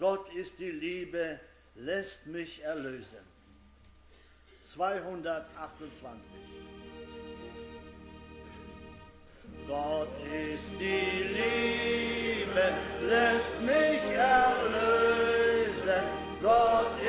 Gott ist die Liebe, lässt mich erlösen. 228. Gott ist die Liebe, lässt mich erlösen. Gott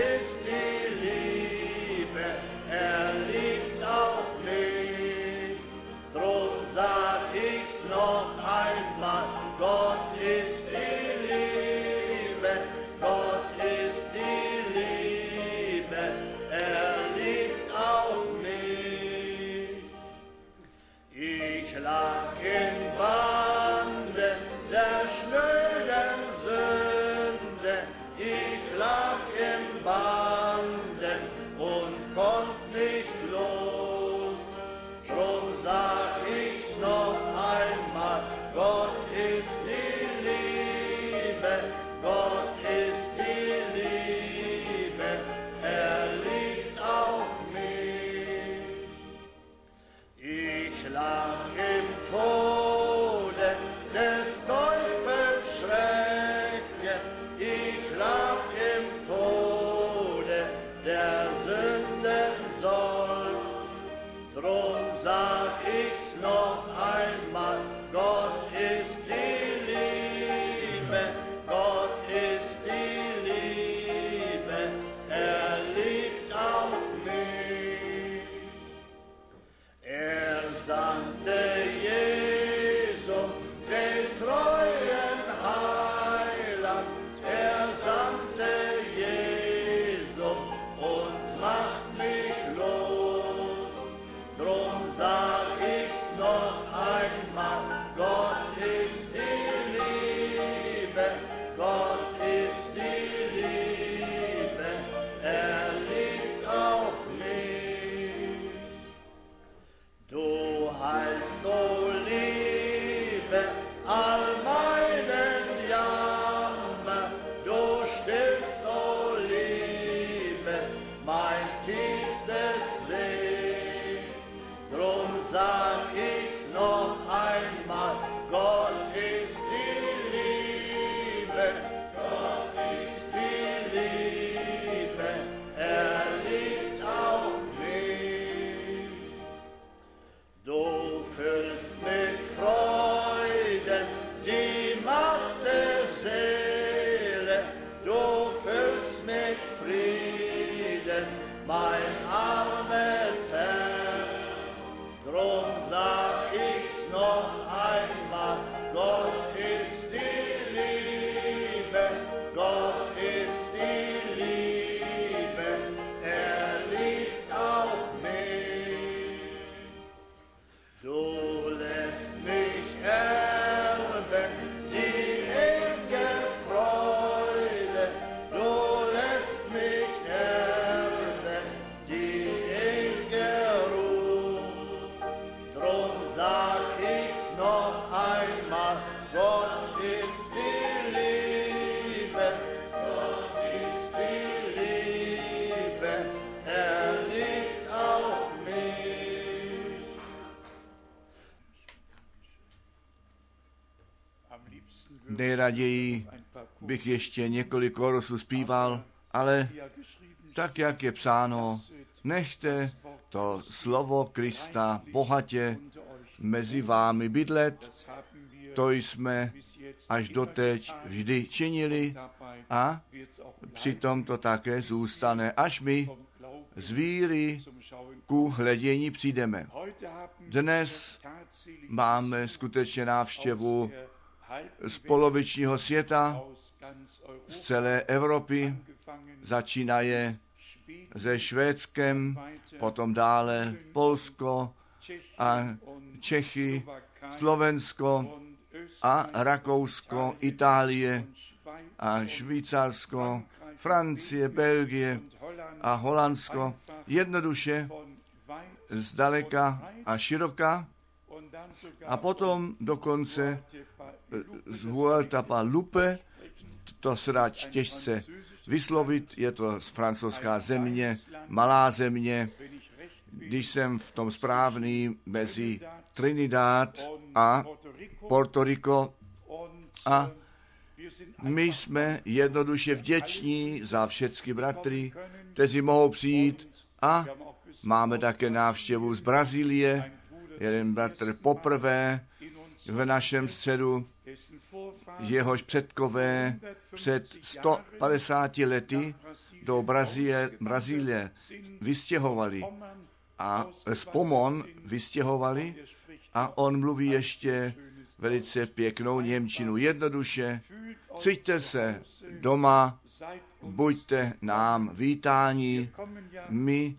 Nejraději bych ještě několik korusů zpíval, ale tak, jak je psáno, nechte to slovo Krista bohatě mezi vámi bydlet. To jsme až doteď vždy činili a přitom to také zůstane, až my z víry ku hledění přijdeme. Dnes máme skutečně návštěvu z polovičního světa, z celé Evropy, začínaje se Švédskem, potom dále Polsko a Čechy, Slovensko a Rakousko, Itálie a Švýcarsko, Francie, Belgie a Holandsko. Jednoduše zdaleka a široka a potom dokonce Vuelta Lupe, to se dá těžce vyslovit, je to francouzská země, malá země, když jsem v tom správný mezi Trinidad a Puerto Rico a My jsme jednoduše vděční za všechny bratry, kteří mohou přijít a máme také návštěvu z Brazílie. Jeden bratr poprvé v našem středu, jehož předkové před 150 lety do Brazílie, Brazílie vystěhovali a z Pomon vystěhovali a on mluví ještě velice pěknou Němčinu. Jednoduše, cíťte se doma, buďte nám vítáni. My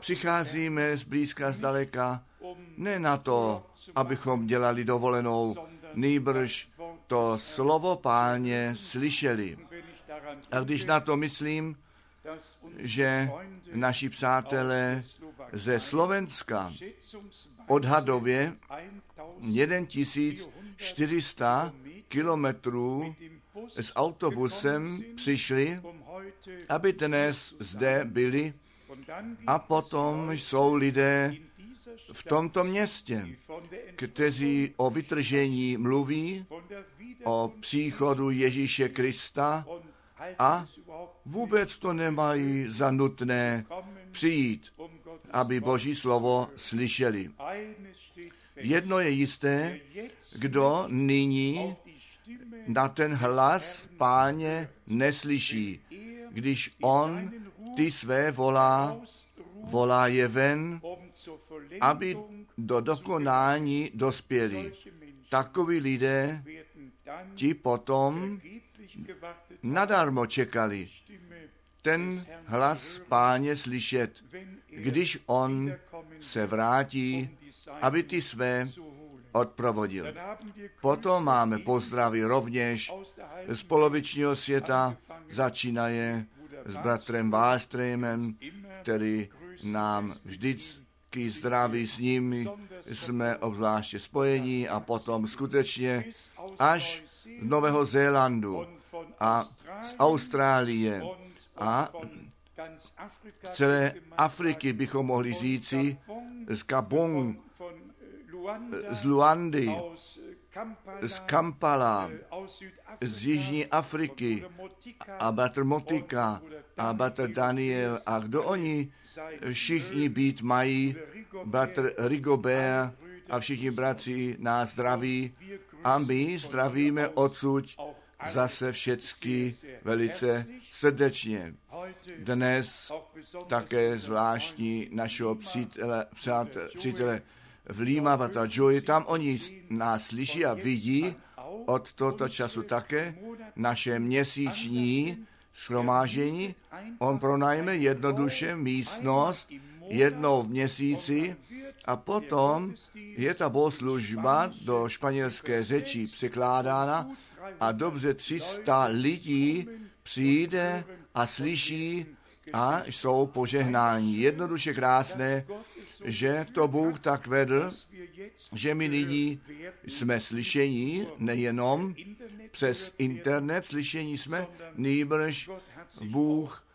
přicházíme z blízka, z daleka, ne na to, abychom dělali dovolenou, nýbrž to slovo páně slyšeli. A když na to myslím, že naši přátelé ze Slovenska odhadově 1400 kilometrů s autobusem přišli, aby dnes zde byli a potom jsou lidé v tomto městě, kteří o vytržení mluví, o příchodu Ježíše Krista a vůbec to nemají za nutné přijít, aby Boží slovo slyšeli. Jedno je jisté, kdo nyní na ten hlas páně neslyší, když on ty své volá, volá je ven, aby do dokonání dospěli. Takoví lidé ti potom nadarmo čekali. Ten hlas páně slyšet, když on se vrátí, aby ty své odprovodil. Potom máme pozdravy rovněž z polovičního světa, začínaje s bratrem Wallströmem, který nám vždycky zdraví s nimi, jsme obzvláště spojení a potom skutečně až z Nového Zélandu a z Austrálie a celé Afriky bychom mohli říci z Gabon, z Luandy, z Kampala, z Jižní Afriky. a Batr Motika a Batr Daniel a kdo oni? všichni být mají, Batr Rigobert a všichni bratři nás zdraví. A my zdravíme odsud zase všecky velice srdečně. Dnes také zvláštní našeho přítele, přátele, přítele v Bata Joy, tam oni nás slyší a vidí od tohoto času také naše měsíční schromážení. On pronajme jednoduše místnost jednou v měsíci a potom je ta bohoslužba do španělské řeči překládána a dobře 300 lidí přijde a slyší a jsou požehnáni. Jednoduše krásné, že to Bůh tak vedl, že my nyní jsme slyšení nejenom přes internet, slyšení jsme, nýbrž Bůh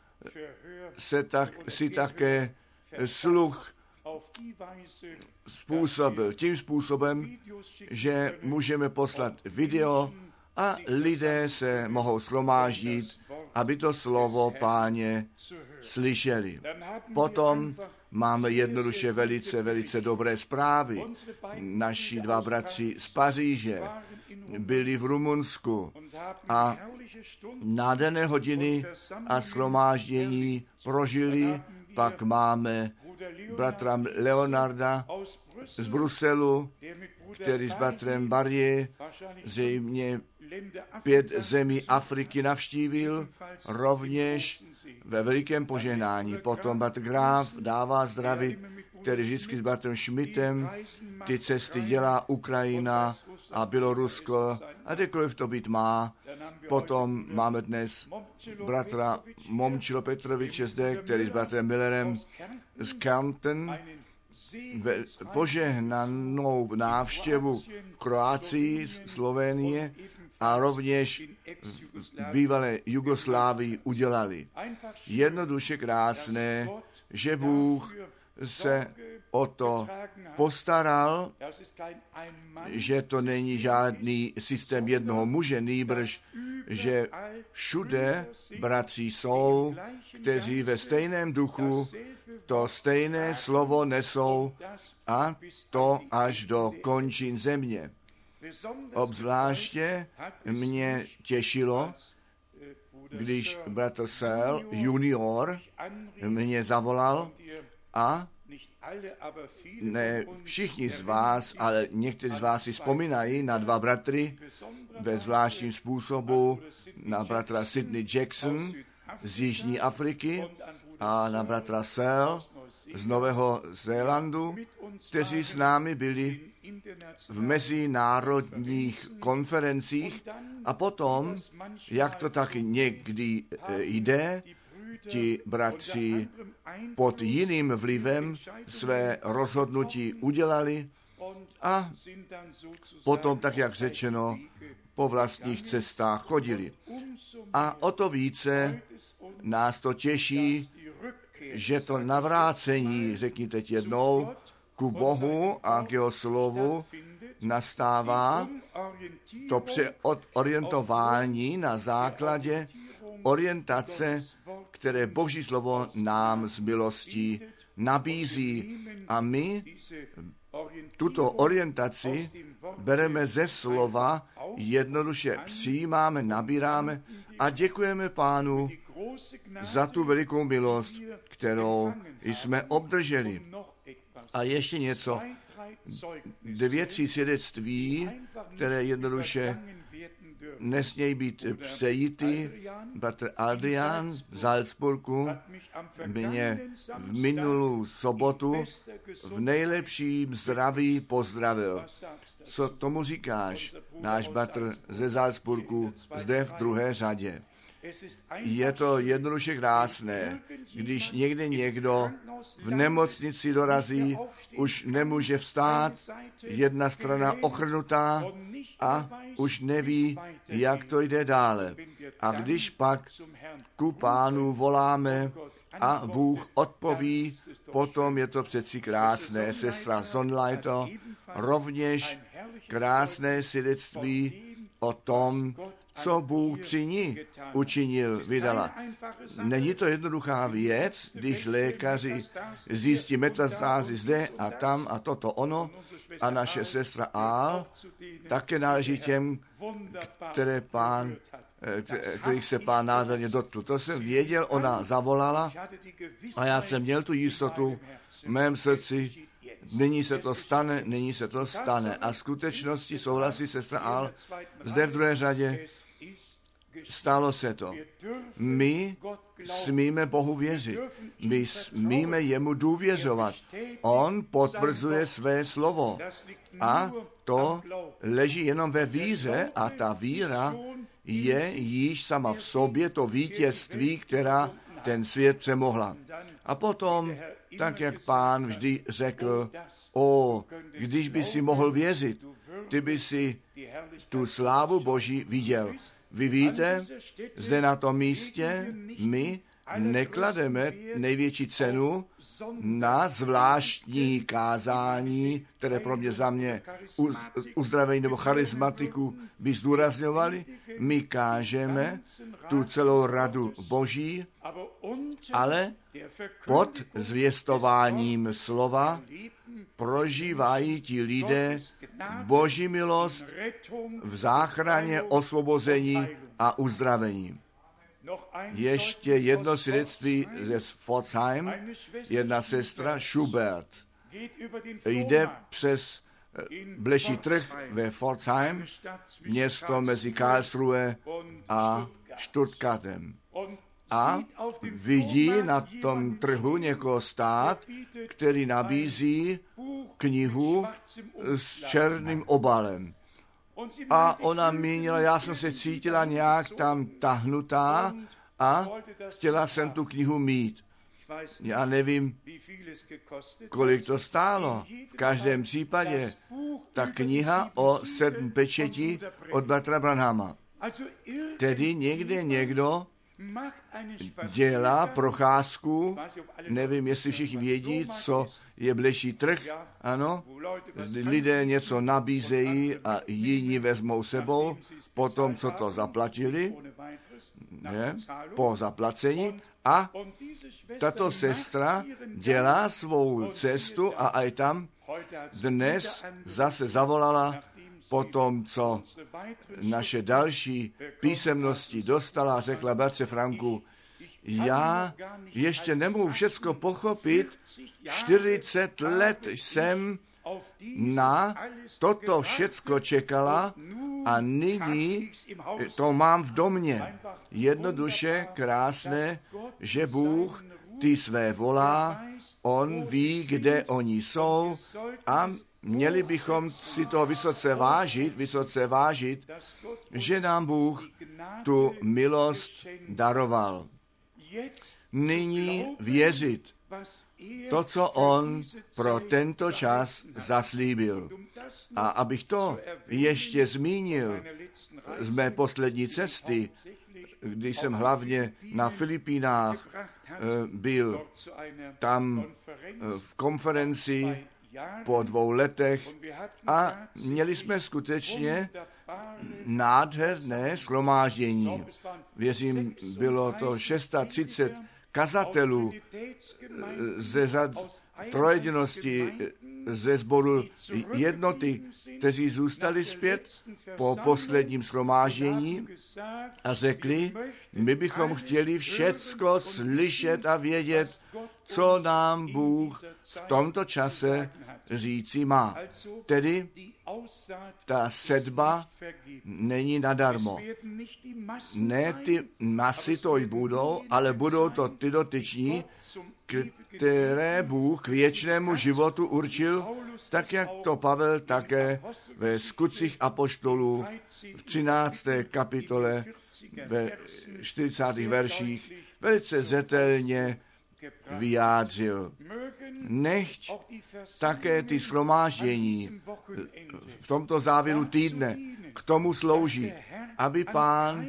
se tak, si také sluch způsobil tím způsobem, že můžeme poslat video a lidé se mohou slomáždit, aby to slovo páně slyšeli. Potom máme jednoduše velice, velice dobré zprávy. Naši dva bratři z Paříže byli v Rumunsku a nádherné hodiny a schromáždění prožili. Pak máme bratra Leonarda z Bruselu, který s bratrem Barrier zřejmě pět zemí Afriky navštívil, rovněž ve velikém požehnání. Potom Bat Graf dává zdravit, který vždycky s Batem Schmidtem ty cesty dělá Ukrajina a Bělorusko a kdekoliv to být má. Potom máme dnes bratra Momčilo Petroviče zde, který s bratrem Millerem z Kärnten ve požehnanou návštěvu v Kroácii, Slovénie a rovněž v bývalé Jugoslávii udělali. Jednoduše krásné, že Bůh se o to postaral, že to není žádný systém jednoho muže, nýbrž že všude bratři jsou, kteří ve stejném duchu to stejné slovo nesou a to až do končin země. Obzvláště mě těšilo, když bratr Sel junior mě zavolal a ne všichni z vás, ale někteří z vás si vzpomínají na dva bratry ve zvláštním způsobu, na bratra Sidney Jackson z Jižní Afriky a na bratra Sel z Nového Zélandu, kteří s námi byli v mezinárodních konferencích a potom, jak to taky někdy eh, jde, ti bratři pod jiným vlivem své rozhodnutí udělali a potom, tak jak řečeno, po vlastních cestách chodili. A o to více nás to těší, že to navrácení, řekni teď jednou, ku Bohu a k jeho slovu nastává to přeorientování na základě orientace, které Boží slovo nám z milostí nabízí. A my tuto orientaci bereme ze slova, jednoduše přijímáme, nabíráme a děkujeme Pánu za tu velikou milost, kterou jsme obdrželi. A ještě něco, dvě, tři svědectví, které jednoduše nesmějí být přejity. Bratr Adrian v Salzburgu mě v minulou sobotu v nejlepším zdraví pozdravil. Co tomu říkáš, náš bratr ze Salzburgu, zde v druhé řadě? Je to jednoduše krásné, když někde někdo v nemocnici dorazí, už nemůže vstát, jedna strana ochrnutá a už neví, jak to jde dále. A když pak ku pánu voláme a Bůh odpoví, potom je to přeci krásné. Sestra Sonleiter rovněž krásné svědectví o tom, co Bůh při ní učinil, vydala. Není to jednoduchá věc, když lékaři zjistí metastázy zde a tam a toto ono a naše sestra Ál také náleží těm, které pán eh, kterých se pán nádherně dotkl. To jsem věděl, ona zavolala a já jsem měl tu jistotu v mém srdci, nyní se to stane, nyní se to stane. A skutečnosti souhlasí sestra Al zde v druhé řadě, Stalo se to. My smíme Bohu věřit. My smíme jemu důvěřovat. On potvrzuje své slovo. A to leží jenom ve víře a ta víra je již sama v sobě to vítězství, která ten svět přemohla. A potom, tak jak pán vždy řekl, o, když by si mohl věřit, ty by si tu slávu Boží viděl. Vy víte, zde na tom místě my neklademe největší cenu na zvláštní kázání, které pro mě za mě uzdravení nebo charismatiku by zdůrazňovali. My kážeme tu celou radu Boží, ale pod zvěstováním slova prožívají ti lidé Boží milost v záchraně, osvobození a uzdravení. Ještě jedno svědectví ze Pforzheim, jedna sestra Schubert. Jde přes eh, bleší trh ve Pforzheim, město mezi Karlsruhe a Stuttgartem a vidí na tom trhu někoho stát, který nabízí knihu s černým obalem. A ona měnila, já jsem se cítila nějak tam tahnutá a chtěla jsem tu knihu mít. Já nevím, kolik to stálo. V každém případě ta kniha o sedm pečetí od Batra Branhama. Tedy někde někdo dělá procházku, nevím, jestli všichni vědí, co je bleší trh, ano, lidé něco nabízejí a jiní vezmou sebou, potom, co to zaplatili, ne, po zaplacení. A tato sestra dělá svou cestu a aj tam dnes zase zavolala po tom, co naše další písemnosti dostala, řekla bratře Franku, já ještě nemohu všecko pochopit, 40 let jsem na toto všecko čekala a nyní to mám v domě. Jednoduše krásné, že Bůh ty své volá, on ví, kde oni jsou a měli bychom si to vysoce vážit, vysoce vážit, že nám Bůh tu milost daroval. Nyní věřit to, co on pro tento čas zaslíbil. A abych to ještě zmínil z mé poslední cesty, když jsem hlavně na Filipínách eh, byl, tam eh, v konferenci po dvou letech a měli jsme skutečně nádherné schromáždění. Věřím, bylo to 630 kazatelů ze řad trojedinosti ze sboru jednoty, kteří zůstali zpět po posledním shromáždění a řekli, my bychom chtěli všecko slyšet a vědět, co nám Bůh v tomto čase říci má. Tedy ta sedba není nadarmo. Ne ty masy to budou, ale budou to ty dotyční, které Bůh k věčnému životu určil, tak jak to Pavel také ve skutcích apoštolů v 13. kapitole ve 40. verších velice zřetelně vyjádřil. Nechť také ty shromáždění v tomto závěru týdne k tomu slouží, aby pán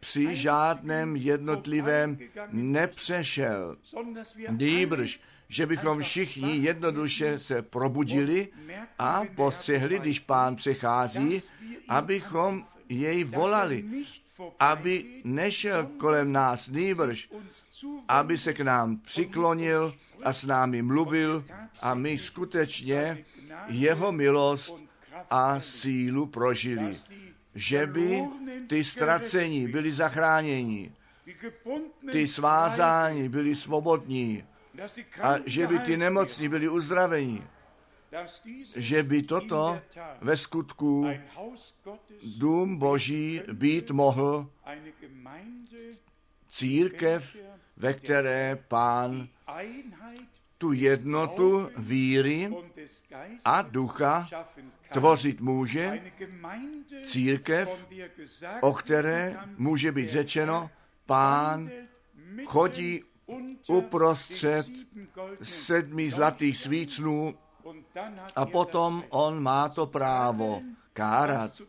při žádném jednotlivém nepřešel. Nýbrž, že bychom všichni jednoduše se probudili a postřehli, když pán přechází, abychom jej volali, aby nešel kolem nás nýbrž, aby se k nám přiklonil a s námi mluvil a my skutečně jeho milost a sílu prožili. Že by ty ztracení byli zachráněni, ty svázání byli svobodní a že by ty nemocní byli uzdraveni, že by toto ve skutku dům Boží být mohl, církev, ve které pán tu jednotu víry a ducha tvořit může, církev, o které může být řečeno, pán chodí uprostřed sedmi zlatých svícnů a potom on má to právo kárat.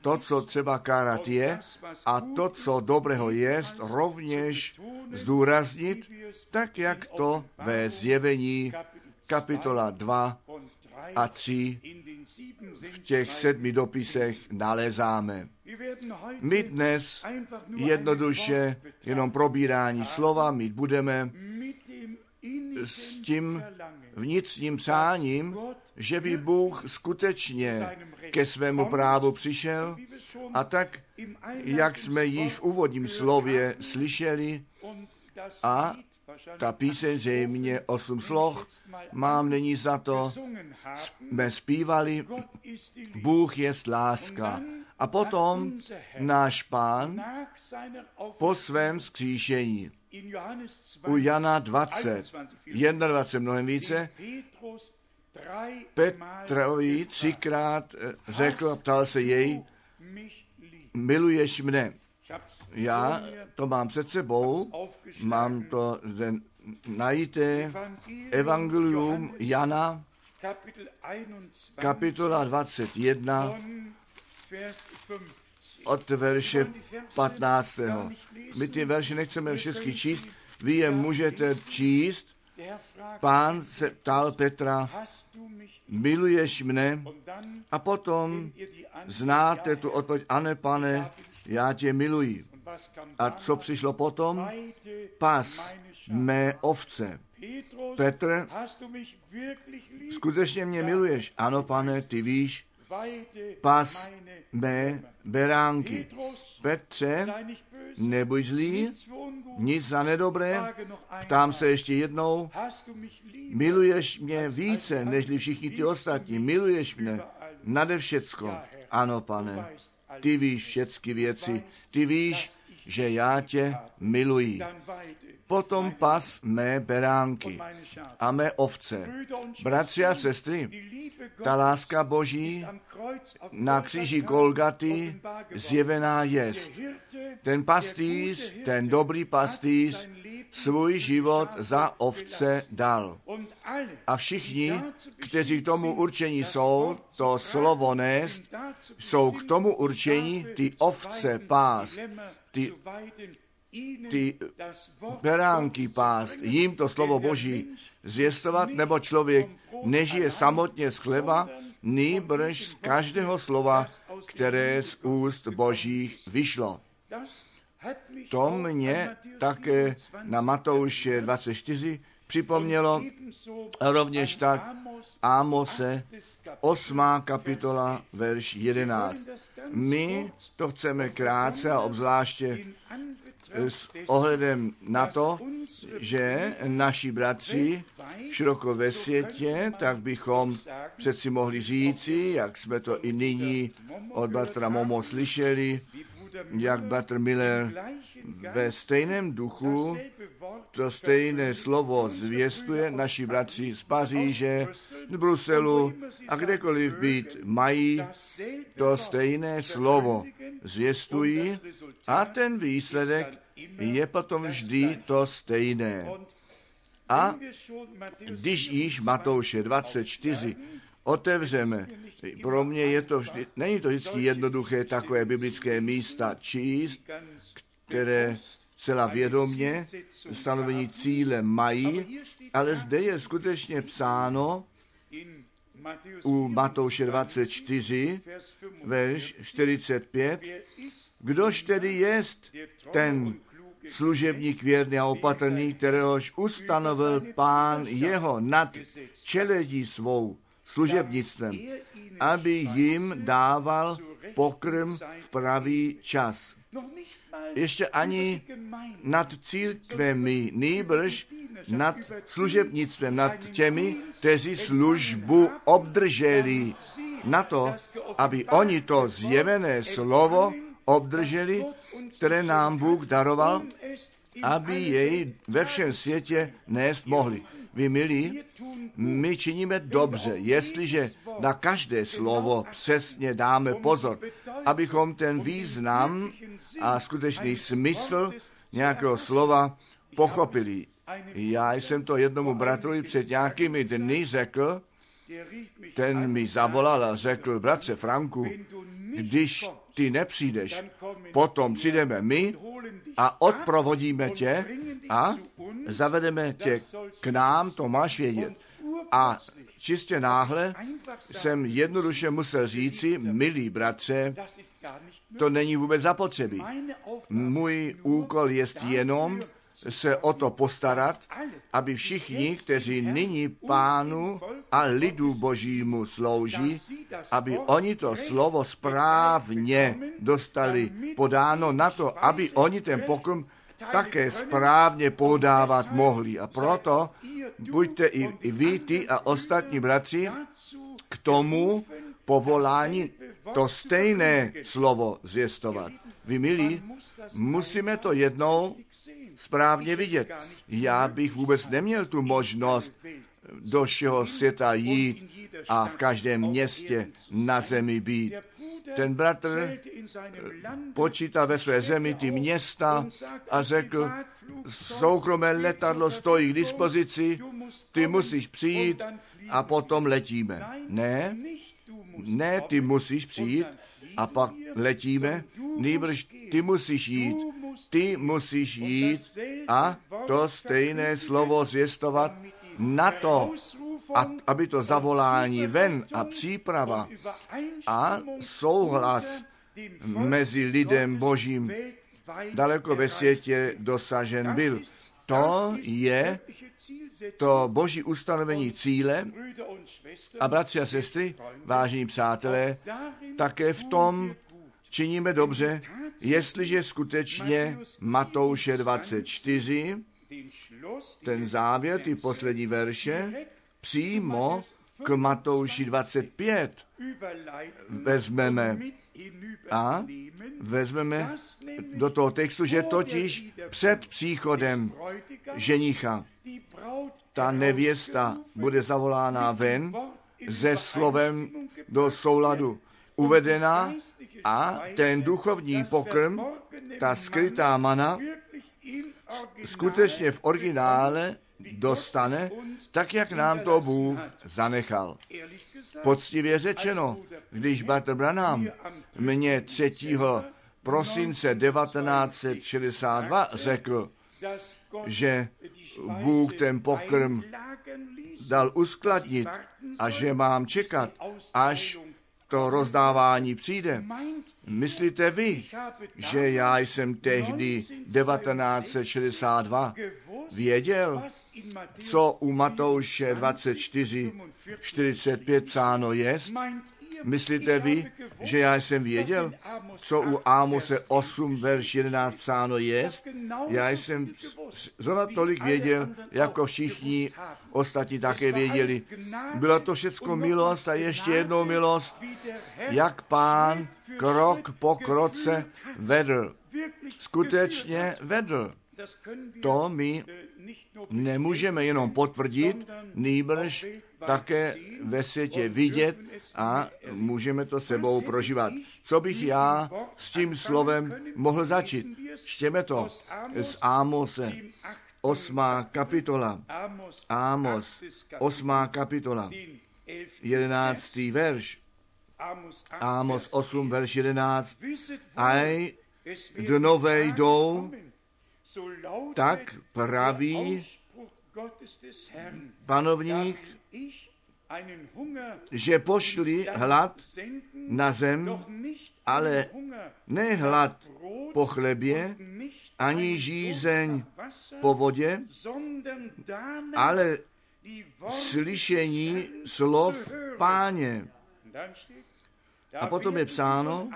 To, co třeba kárat je, a to, co dobrého je, rovněž zdůraznit, tak jak to ve zjevení kapitola 2 a 3 v těch sedmi dopisech nalézáme. My dnes jednoduše jenom probírání slova mít budeme s tím vnitřním přáním, že by Bůh skutečně ke svému právu přišel a tak, jak jsme již v úvodním slově slyšeli a ta píseň zřejmě osm sloh, mám není za to, jsme zpívali, Bůh je láska. A potom náš pán po svém skříšení u Jana 20, 21 mnohem více, Petrovi třikrát eh, řekl a ptal se jej, miluješ mne. Já to mám před sebou, mám to zde najité Evangelium Jana, kapitola 21, od verše 15. my ty verše nechceme všechny číst, vy je můžete číst. Pán se ptal Petra, miluješ mne? A potom znáte tu odpověď, ane pane, já tě miluji. A co přišlo potom? Pas mé ovce. Petr, skutečně mě miluješ? Ano, pane, ty víš, pas mé beránky. Petře, nebuď zlý, nic za nedobré. Ptám se ještě jednou, miluješ mě více, než všichni ty ostatní. Miluješ mě nade všecko. Ano, pane, ty víš všechny věci. Ty víš, že já tě miluji. Potom pas mé beránky a mé ovce. Bratři a sestry, ta láska Boží na kříži Golgaty zjevená jest. Ten pastýř, ten dobrý pastýř, svůj život za ovce dal. A všichni, kteří k tomu určení jsou, to slovo nést, jsou k tomu určení ty ovce pást, ty ty beránky pást, jim to slovo Boží zvěstovat, nebo člověk nežije samotně z chleba, nýbrž z každého slova, které z úst Božích vyšlo. To mě také na Matouše 24 připomnělo a rovněž tak Ámose 8. kapitola, verš 11. My to chceme krátce a obzvláště s ohledem na to, že naši bratři široko ve světě, tak bychom přeci mohli říci, jak jsme to i nyní od bratra Momo slyšeli, jak bratr Miller ve stejném duchu to stejné slovo zvěstuje naši bratři z Paříže, z Bruselu a kdekoliv být mají to stejné slovo zvěstují a ten výsledek je potom vždy to stejné. A když již Matouše 24 otevřeme, pro mě je to vždy, není to vždycky jednoduché takové biblické místa číst, které celá vědomě stanovení cíle mají, ale zde je skutečně psáno u Matouše 24, verš 45, kdož tedy jest ten služebník věrný a opatrný, kteréhož ustanovil pán jeho nad čeledí svou služebnictvem, aby jim dával pokrm v pravý čas. Ještě ani nad církvemi, nýbrž nad služebnictvem, nad těmi, kteří službu obdrželi na to, aby oni to zjevené slovo obdrželi, které nám Bůh daroval, aby jej ve všem světě nést mohli. Vy milí, my činíme dobře, jestliže na každé slovo přesně dáme pozor, abychom ten význam a skutečný smysl nějakého slova pochopili. Já jsem to jednomu bratrovi před nějakými dny řekl, ten mi zavolal a řekl, bratře Franku, když ty nepřijdeš, potom přijdeme my a odprovodíme tě a zavedeme tě k nám, to máš vědět. A čistě náhle jsem jednoduše musel říci, milí bratře, to není vůbec zapotřebí. Můj úkol je jenom se o to postarat, aby všichni, kteří nyní pánu a lidu božímu slouží, aby oni to slovo správně dostali podáno na to, aby oni ten pokrm také správně podávat mohli. A proto buďte i, i vy, ty a ostatní bratři k tomu povolání to stejné slovo zvěstovat. Vy milí, musíme to jednou správně vidět. Já bych vůbec neměl tu možnost do všeho světa jít a v každém městě na zemi být. Ten bratr počítal ve své zemi ty města a řekl, soukromé letadlo stojí k dispozici, ty musíš přijít a potom letíme. Ne, ne, ty musíš přijít a pak letíme, nejbrž ty musíš jít. Ty musíš jít a to stejné slovo zvěstovat na to, a, aby to zavolání ven a příprava a souhlas mezi lidem božím daleko ve světě dosažen byl. To je to boží ustanovení cíle a bratři a sestry, vážení přátelé, také v tom činíme dobře, jestliže skutečně Matouše 24, ten závěr, ty poslední verše, přímo k Matouši 25 vezmeme a vezmeme do toho textu, že totiž před příchodem ženicha ta nevěsta bude zavolána ven se slovem do souladu. Uvedena a ten duchovní pokrm, ta skrytá mana, skutečně v originále dostane, tak jak nám to Bůh zanechal. Poctivě řečeno, když Bartr Branham mě 3. prosince 1962 řekl, že Bůh ten pokrm dal uskladnit a že mám čekat, až to rozdávání přijde. Myslíte vy, že já jsem tehdy 1962 věděl, co u Matouše 24, 45 psáno jest? Myslíte vy, že já jsem věděl, co u Ámose 8, verš 11 psáno je? Já jsem zrovna tolik věděl, jako všichni ostatní také věděli. Byla to všecko milost a ještě jednou milost, jak pán krok po kroce vedl. Skutečně vedl. To my nemůžeme jenom potvrdit, nýbrž také ve světě vidět a můžeme to sebou prožívat. Co bych já s tím slovem mohl začít? Čtěme to z Ámose, osmá kapitola. Ámos, osmá kapitola, jedenáctý verš. Ámos 8, verš 11. Aj dnové jdou, tak praví panovník, že pošli hlad na zem, ale ne hlad po chlebě, ani žízeň po vodě, ale slyšení slov páně. A potom je psáno,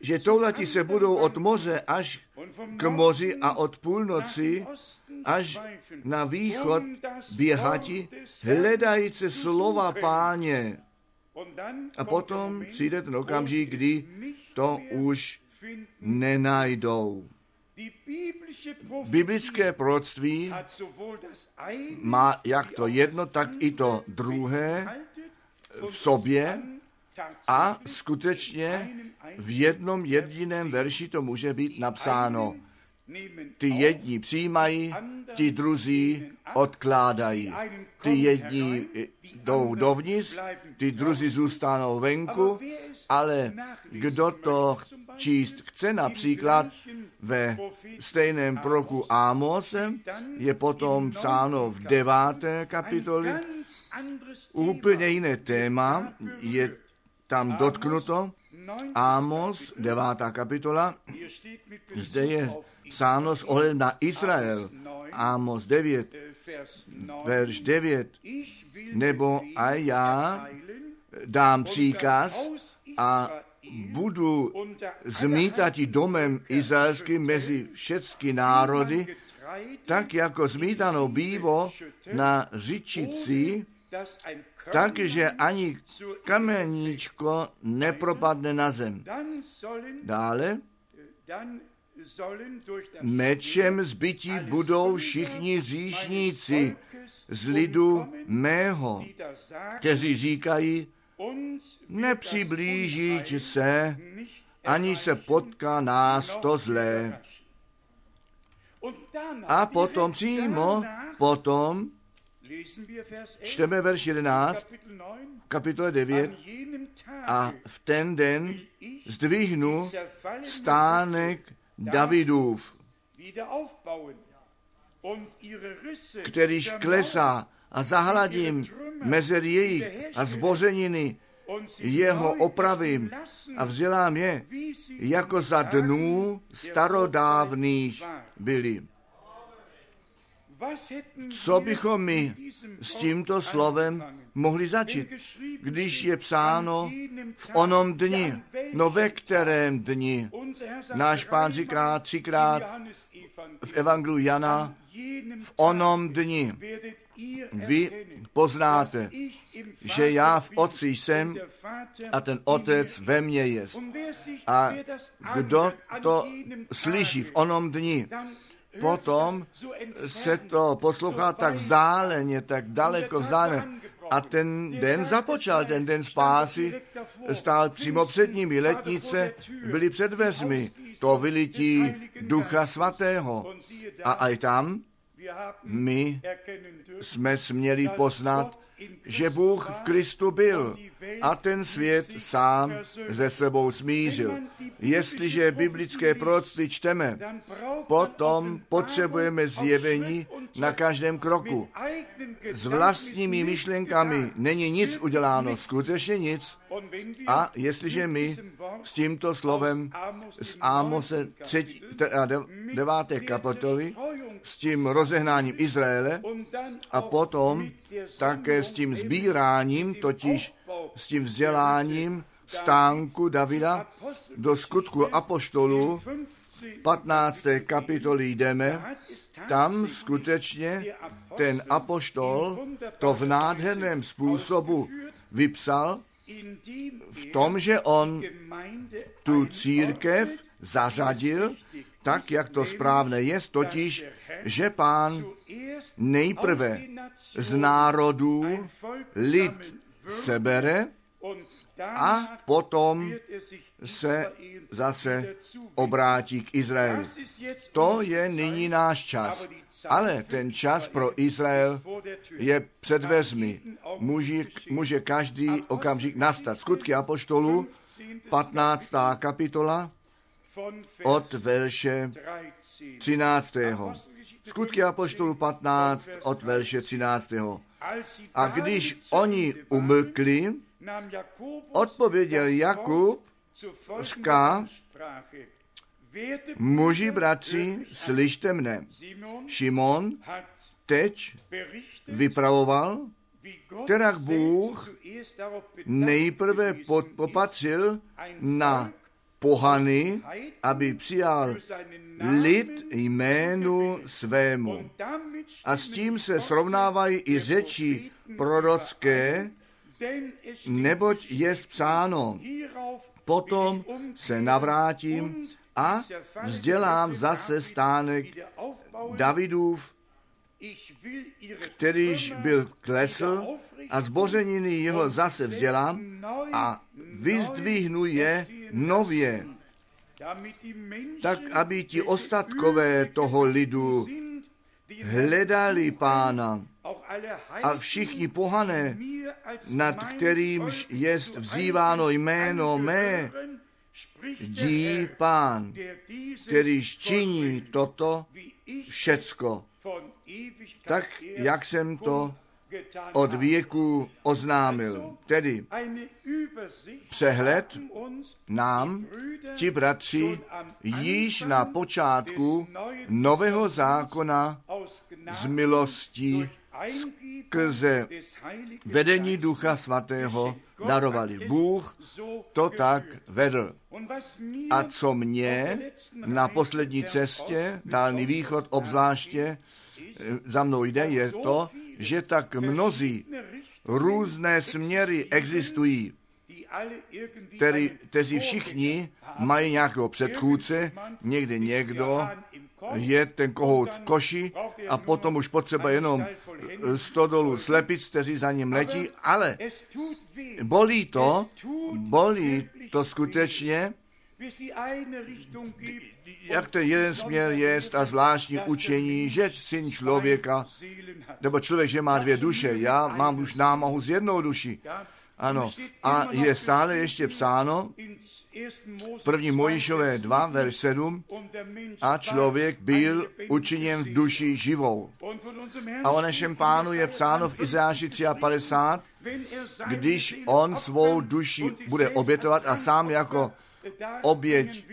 že tohleti se budou od moře až k moři a od půlnoci až na východ běhati, hledající slova páně. A potom přijde ten okamžik, kdy to už nenajdou. Biblické proroctví má jak to jedno, tak i to druhé v sobě a skutečně v jednom jediném verši to může být napsáno. Ty jedni přijímají, ti druzí odkládají. Ty jedni jdou dovnitř, ty druzí zůstanou venku, ale kdo to číst chce například ve stejném proku Ámose, je potom psáno v deváté kapitoli, úplně jiné téma je tam dotknuto, Amos, devátá kapitola, zde je psáno s ohledem na Izrael. Amos 9, verš 9. Nebo a já dám příkaz a budu zmítat domem izraelským mezi všechny národy, tak jako zmítanou bývo na řičici, takže ani kameníčko nepropadne na zem. Dále, mečem zbytí budou všichni říšníci z lidu mého, kteří říkají, nepřiblížit se, ani se potká nás to zlé. A potom přímo, potom Čteme verš 11, kapitole 9. A v ten den zdvihnu stánek Davidův, kterýž klesá a zahladím mezer jejich a zbořeniny jeho opravím a vzdělám je, jako za dnů starodávných byli. Co bychom my s tímto slovem mohli začít, když je psáno v onom dni, no ve kterém dni. Náš pán říká třikrát v Evangelu Jana, v onom dni vy poznáte, že já v Otci jsem a ten Otec ve mně je. A kdo to slyší v onom dni, potom se to poslouchá tak vzdáleně, tak daleko vzdáleně. A ten den započal, ten den spásy, stál přímo před nimi. Letnice byly před dveřmi. To vylití Ducha Svatého. A aj tam my jsme směli poznat, že Bůh v Kristu byl a ten svět sám ze sebou smířil. Jestliže biblické proroctví čteme, potom potřebujeme zjevení na každém kroku. S vlastními myšlenkami není nic uděláno, skutečně nic. A jestliže my s tímto slovem z Ámose 9. kapitoly, s tím rozehnáním Izraele a potom také s tím sbíráním, totiž s tím vzděláním stánku Davida do skutku apoštolů 15. kapitoly jdeme, tam skutečně ten apoštol to v nádherném způsobu vypsal v tom, že on tu církev zařadil tak, jak to správné je, totiž, že pán nejprve z národů lid sebere a potom se zase obrátí k Izraeli. To je nyní náš čas. Ale ten čas pro Izrael je před dveřmi. Může, může každý okamžik nastat. Skutky Apoštolů, 15. kapitola, od verše 13. Skutky Apoštolů 15 od verše 13. A když oni umlkli, odpověděl Jakub, říká, muži bratři, slyšte mne. Šimon teď vypravoval, kterak Bůh nejprve popatřil na pohany, aby přijal lid jménu svému. A s tím se srovnávají i řeči prorocké, neboť je psáno, potom se navrátím a vzdělám zase stánek Davidův, kterýž byl klesl a zbořeniny jeho zase vzdělám a vyzdvihnu je nově, tak aby ti ostatkové toho lidu hledali pána a všichni pohané, nad kterýmž jest vzýváno jméno mé, dí pán, kterýž činí toto všecko. Tak, jak jsem to od věku oznámil. Tedy přehled nám, ti bratři, již na počátku nového zákona z milostí skrze vedení Ducha Svatého darovali. Bůh to tak vedl. A co mě na poslední cestě, dálný východ obzvláště, za mnou jde, je to, že tak mnozí různé směry existují, který, kteří všichni mají nějakého předchůdce, někde někdo je ten kohout v koši a potom už potřeba jenom 100 dolů slepic, kteří za ním letí, ale bolí to, bolí to skutečně, jak ten jeden směr je a zvláštní učení, že syn člověka, nebo člověk, že má dvě duše. Já mám už námahu z jednou duši. Ano, a je stále ještě psáno, první Mojišové 2, verš 7, a člověk byl učiněn v duši živou. A o našem pánu je psáno v Izáši 53, když on svou duši bude obětovat a sám jako oběť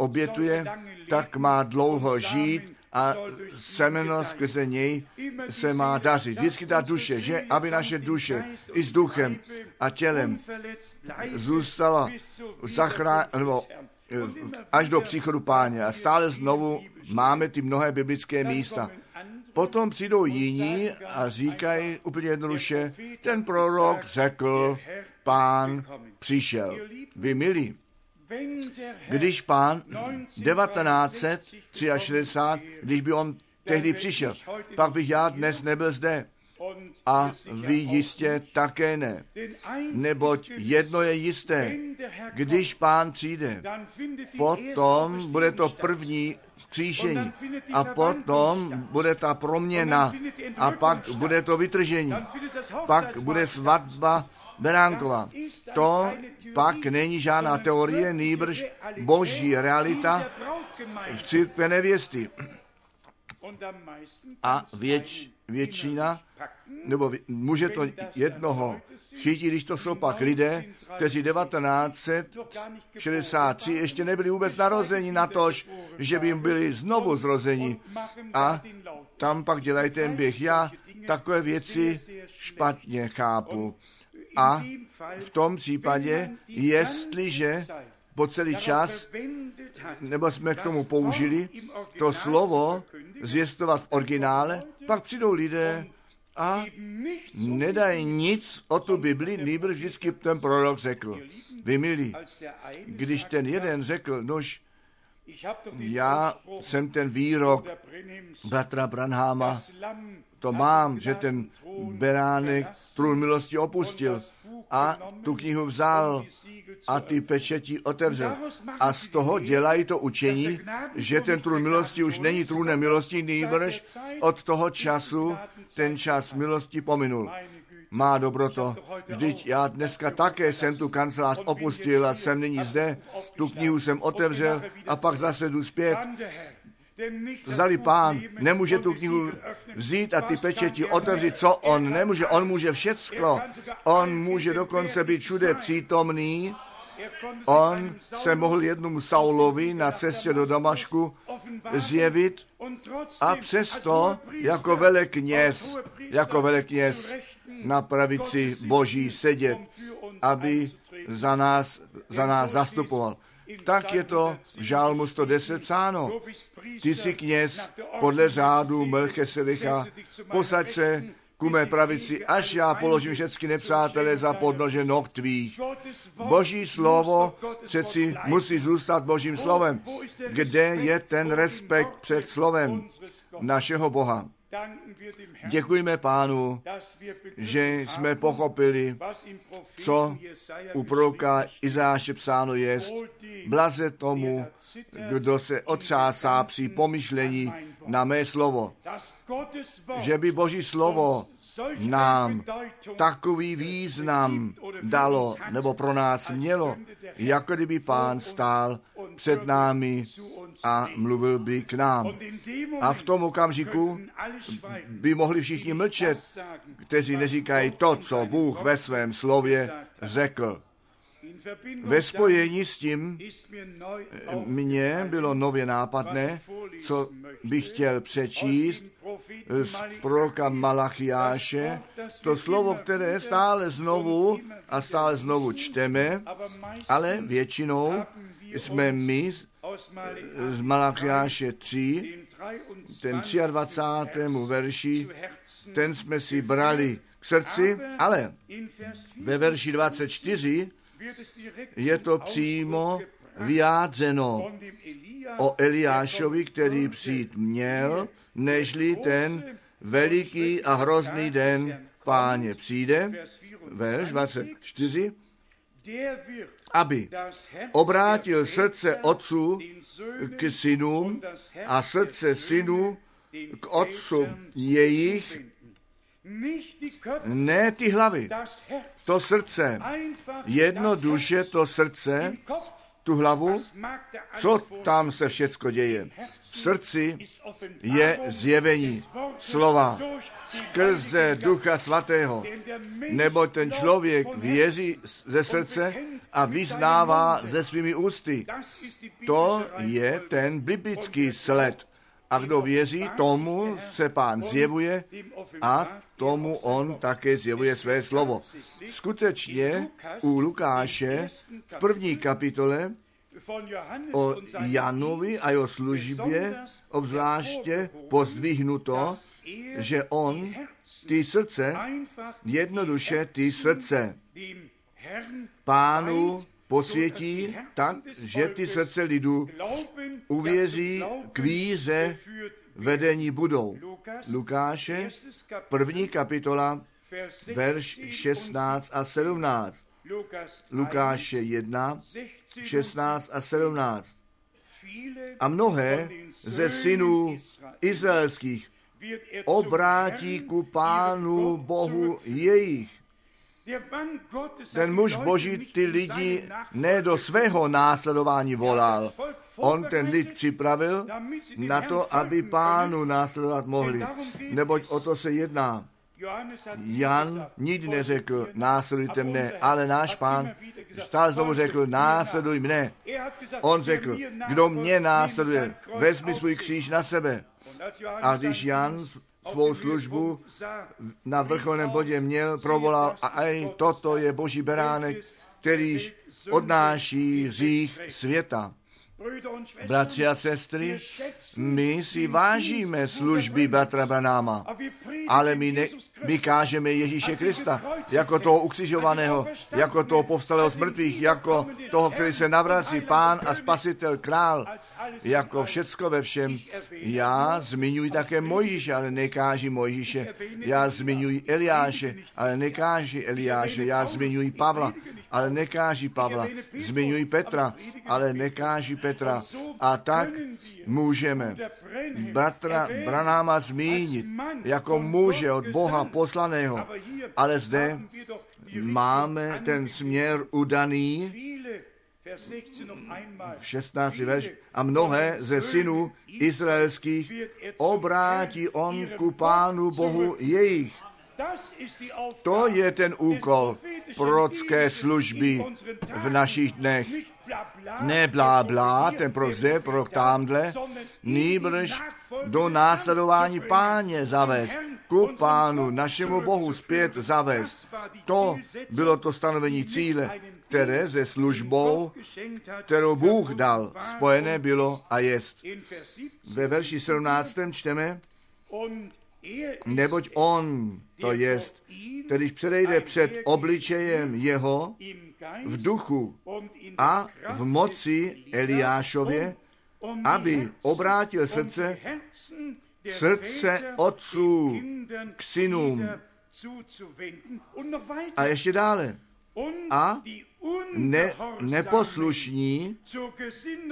obětuje, tak má dlouho žít a semeno skrze něj se má dařit. Vždycky ta duše, že aby naše duše i s duchem a tělem zůstala zachrá, nebo eh, až do příchodu páně a stále znovu máme ty mnohé biblické místa. Potom přijdou jiní a říkají úplně jednoduše, ten prorok řekl, pán přišel. Vy milí, když pán 1963, když by on tehdy přišel, pak bych já dnes nebyl zde. A vy jistě také ne. Neboť jedno je jisté, když pán přijde, potom bude to první vzkříšení a potom bude ta proměna a pak bude to vytržení. Pak bude svatba Beránkova. To pak není žádná teorie, nýbrž boží realita v církve nevěsty. A věč, většina, nebo může to jednoho chytit, když to jsou pak lidé, kteří 1963 ještě nebyli vůbec narozeni na to, že by jim byli znovu zrozeni. A tam pak dělají ten běh. Já takové věci špatně chápu. A v tom případě, jestliže po celý čas, nebo jsme k tomu použili to slovo zvěstovat v originále, pak přijdou lidé a nedají nic o tu Bibli, nýbrž vždycky ten prorok řekl. Vy milí, když ten jeden řekl, nož, já jsem ten výrok bratra Branhama to mám, že ten beránek trůn milosti opustil a tu knihu vzal a ty pečeti otevřel. A z toho dělají to učení, že ten trůn milosti už není trůnem milosti, nýbrž od toho času ten čas milosti pominul. Má dobroto. Vždyť já dneska také jsem tu kancelář opustil a jsem nyní zde. Tu knihu jsem otevřel a pak zase jdu zpět Zdali pán nemůže tu knihu vzít a ty pečeti otevřít, co on nemůže. On může všecko. On může dokonce být všude přítomný. On se mohl jednomu Saulovi na cestě do Damašku zjevit a přesto jako velekněz, jako velekněz na pravici Boží sedět, aby za nás, za nás zastupoval tak je to v Žálmu 110 psáno. Ty jsi kněz podle řádu Melchesedecha, posaď se ku mé pravici, až já položím všechny nepřátelé za podnože noh tvých. Boží slovo přeci musí zůstat Božím slovem. Kde je ten respekt před slovem našeho Boha? Děkujeme pánu, že jsme pochopili, co u proroka Izáše psáno je. Blaze tomu, kdo se otřásá při pomyšlení na mé slovo. Že by Boží slovo nám takový význam dalo, nebo pro nás mělo, jako kdyby pán stál před námi a mluvil by k nám. A v tom okamžiku by mohli všichni mlčet, kteří neříkají to, co Bůh ve svém slově řekl. Ve spojení s tím mně bylo nově nápadné, co bych chtěl přečíst z proroka Malachiáše, to slovo, které stále znovu a stále znovu čteme, ale většinou jsme my z Malachiáše 3, ten 23. verši, ten jsme si brali k srdci, ale ve verši 24 je to přímo vyjádřeno o Eliášovi, který přijít měl, nežli ten veliký a hrozný den páně přijde, verš 24, aby obrátil srdce otců k synům a srdce synů k otcům jejich Ne ty hlavy, to srdce. Jednoduše to srdce, tu hlavu, co tam se všecko děje. V srdci je zjevení slova skrze Ducha Svatého, nebo ten člověk věří ze srdce a vyznává ze svými ústy. To je ten biblický sled. A kdo věří, tomu se pán zjevuje a tomu on také zjevuje své slovo. Skutečně u Lukáše v první kapitole o Janovi a jeho službě obzvláště pozdvihnuto, že on ty srdce, jednoduše ty srdce pánu posvětí tak, že ty srdce lidu uvěří k víře vedení budou. Lukáše, první kapitola, verš 16 a 17. Lukáše 1, 16 a 17. A mnohé ze synů izraelských obrátí ku pánu Bohu jejich. Ten muž boží ty lidi ne do svého následování volal. On ten lid připravil na to, aby pánu následovat mohli. Neboť o to se jedná. Jan nikdy neřekl, následujte mne, ale náš pán stále znovu řekl, následuj mne. On řekl, kdo mě následuje, vezmi svůj kříž na sebe. A když Jan svou službu na vrcholném bodě měl, provolal, a aj toto je boží beránek, kterýž odnáší hřích světa. Bratři a sestry, my si vážíme služby bratra Branáma, ale my, ne, my kážeme Ježíše Krista jako toho ukřižovaného, jako toho povstalého z mrtvých, jako toho, který se navrací, pán a spasitel, král, jako všecko ve všem. Já zmiňuji také Mojžíše, ale nekáži Mojžíše. Já zmiňuji Eliáše, ale nekáži Eliáše. Já zmiňuji Pavla, ale nekáží Pavla. Zmiňují Petra, ale nekáží Petra. A tak můžeme bratra Branáma zmínit jako muže od Boha poslaného. Ale zde máme ten směr udaný v 16. verš a mnohé ze synů izraelských obrátí on ku pánu Bohu jejich to je ten úkol prorocké služby v našich dnech. Ne blá blá, ten pro zde, pro tamhle, nýbrž do následování páně zavést, ku pánu, našemu Bohu zpět zavést. To bylo to stanovení cíle, které se službou, kterou Bůh dal, spojené bylo a jest. Ve verši 17. čteme, neboť on, to jest, který předejde před obličejem jeho v duchu a v moci Eliášově, aby obrátil srdce, srdce otců k synům. A ještě dále. A ne, neposlušní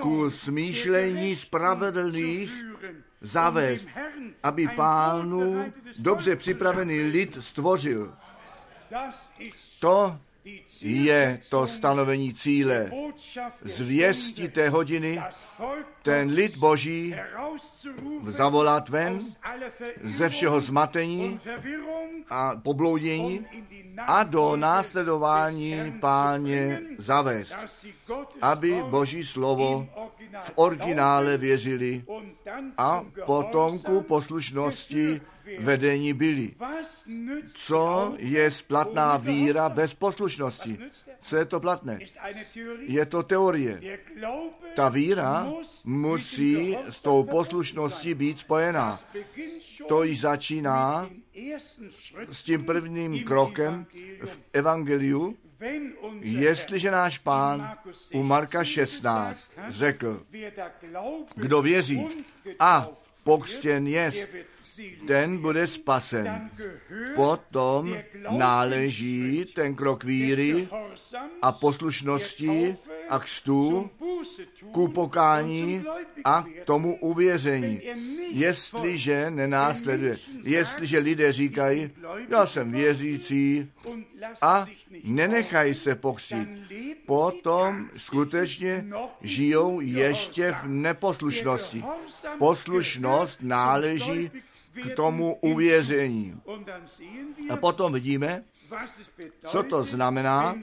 ku smýšlení spravedlných zavést, aby pánu dobře připravený lid stvořil. To je to stanovení cíle. Zvěstí té hodiny ten lid boží zavolat ven ze všeho zmatení a pobloudění a do následování páně zavést, aby boží slovo v originále věřili a potom ku poslušnosti vedení byli. Co je splatná víra bez poslušnosti? Co je to platné? Je to teorie. Ta víra musí s tou poslušností být spojená. To již začíná s tím prvním krokem v Evangeliu, Jestliže náš pán u Marka 16 řekl, kdo věří a pokřtěn jest, ten bude spasen. Potom náleží ten krok víry a poslušnosti a křtu ku pokání a k tomu uvěření. jestliže nenásleduje, jestliže lidé říkají, já jsem věřící a nenechají se pokřít, potom skutečně žijou ještě v neposlušnosti. Poslušnost náleží k tomu uvěření. A potom vidíme, co to znamená,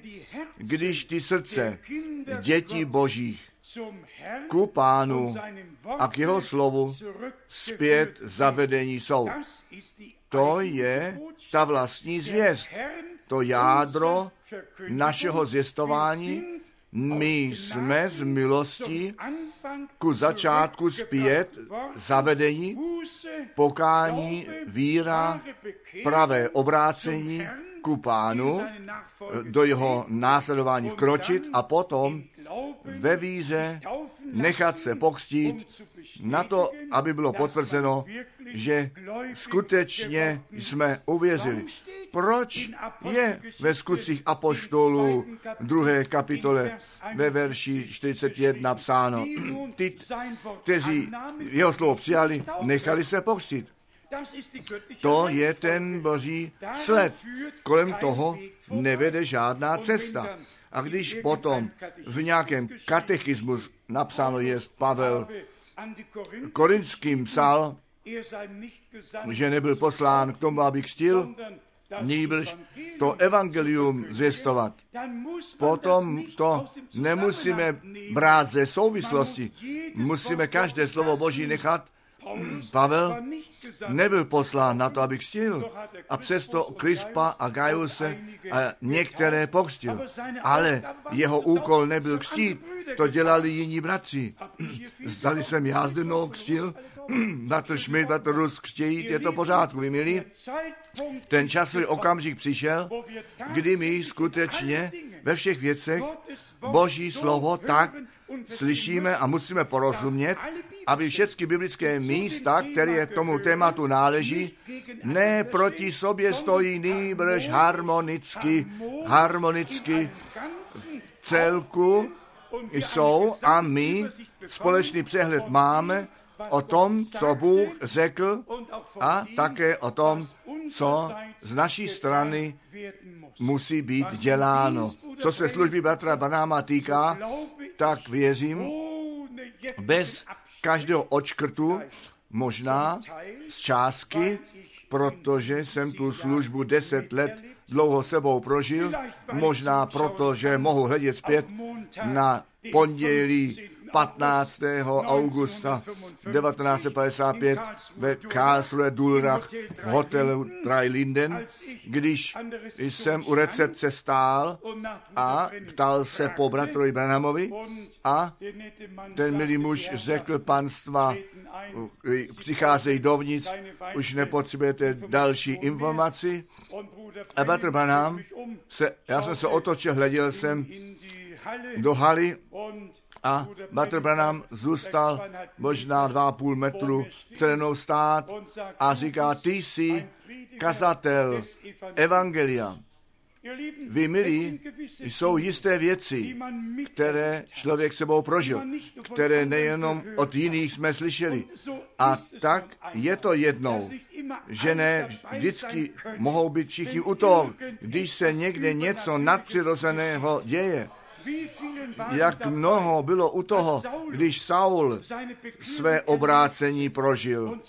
když ty srdce dětí božích ku pánu a k jeho slovu zpět zavedení jsou. To je ta vlastní zvěst, to jádro našeho zvěstování. My jsme z milosti ku začátku zpět zavedení, pokání, víra, pravé obrácení ku pánu, do jeho následování vkročit a potom ve víře nechat se pokřtít na to, aby bylo potvrzeno, že skutečně jsme uvěřili. Proč je ve skutcích apoštolů druhé kapitole ve verši 41 psáno? Ty, kteří jeho slovo přijali, nechali se pokřtít. To je ten boží sled. Kolem toho nevede žádná cesta. A když potom v nějakém katechismu napsáno je Pavel Korinským psal, že nebyl poslán k tomu, aby křtil, nýbrž to evangelium zvěstovat. Potom to nemusíme brát ze souvislosti. Musíme každé slovo Boží nechat. Pavel nebyl poslán na to, aby křtil. A přesto Krispa a Gajuse a některé pokřtil. Ale jeho úkol nebyl křtít, to dělali jiní bratři. Zdali jsem já zde mnou křtil, na to Schmidt, na to Rus křtějí, je to pořádku, vy milí. Ten časový okamžik přišel, kdy my skutečně ve všech věcech Boží slovo tak slyšíme a musíme porozumět, aby všechny biblické místa, které tomu tématu náleží, ne proti sobě stojí, nýbrž harmonicky, harmonicky v celku jsou a my společný přehled máme o tom, co Bůh řekl a také o tom, co z naší strany musí být děláno. Co se služby bratra Banáma týká, tak věřím, bez každého očkrtu, možná z částky, protože jsem tu službu deset let dlouho sebou prožil, možná proto, že mohu hledět zpět na pondělí 15. augusta 1955 ve Karlsruhe Dulrach v hotelu Linden, když jsem u recepce stál a ptal se po bratrovi Branhamovi a ten milý muž řekl panstva, přicházejí dovnitř, už nepotřebujete další informaci. A bratr Branham, se, já jsem se otočil, hleděl jsem do haly a Bratr Branham zůstal možná dva a půl metru přede stát a říká, ty jsi kazatel Evangelia. Vy, milí, jsou jisté věci, které člověk sebou prožil, které nejenom od jiných jsme slyšeli. A tak je to jednou, že ne vždycky mohou být všichni u toho, když se někde něco nadpřirozeného děje jak mnoho bylo u toho, když Saul své obrácení prožil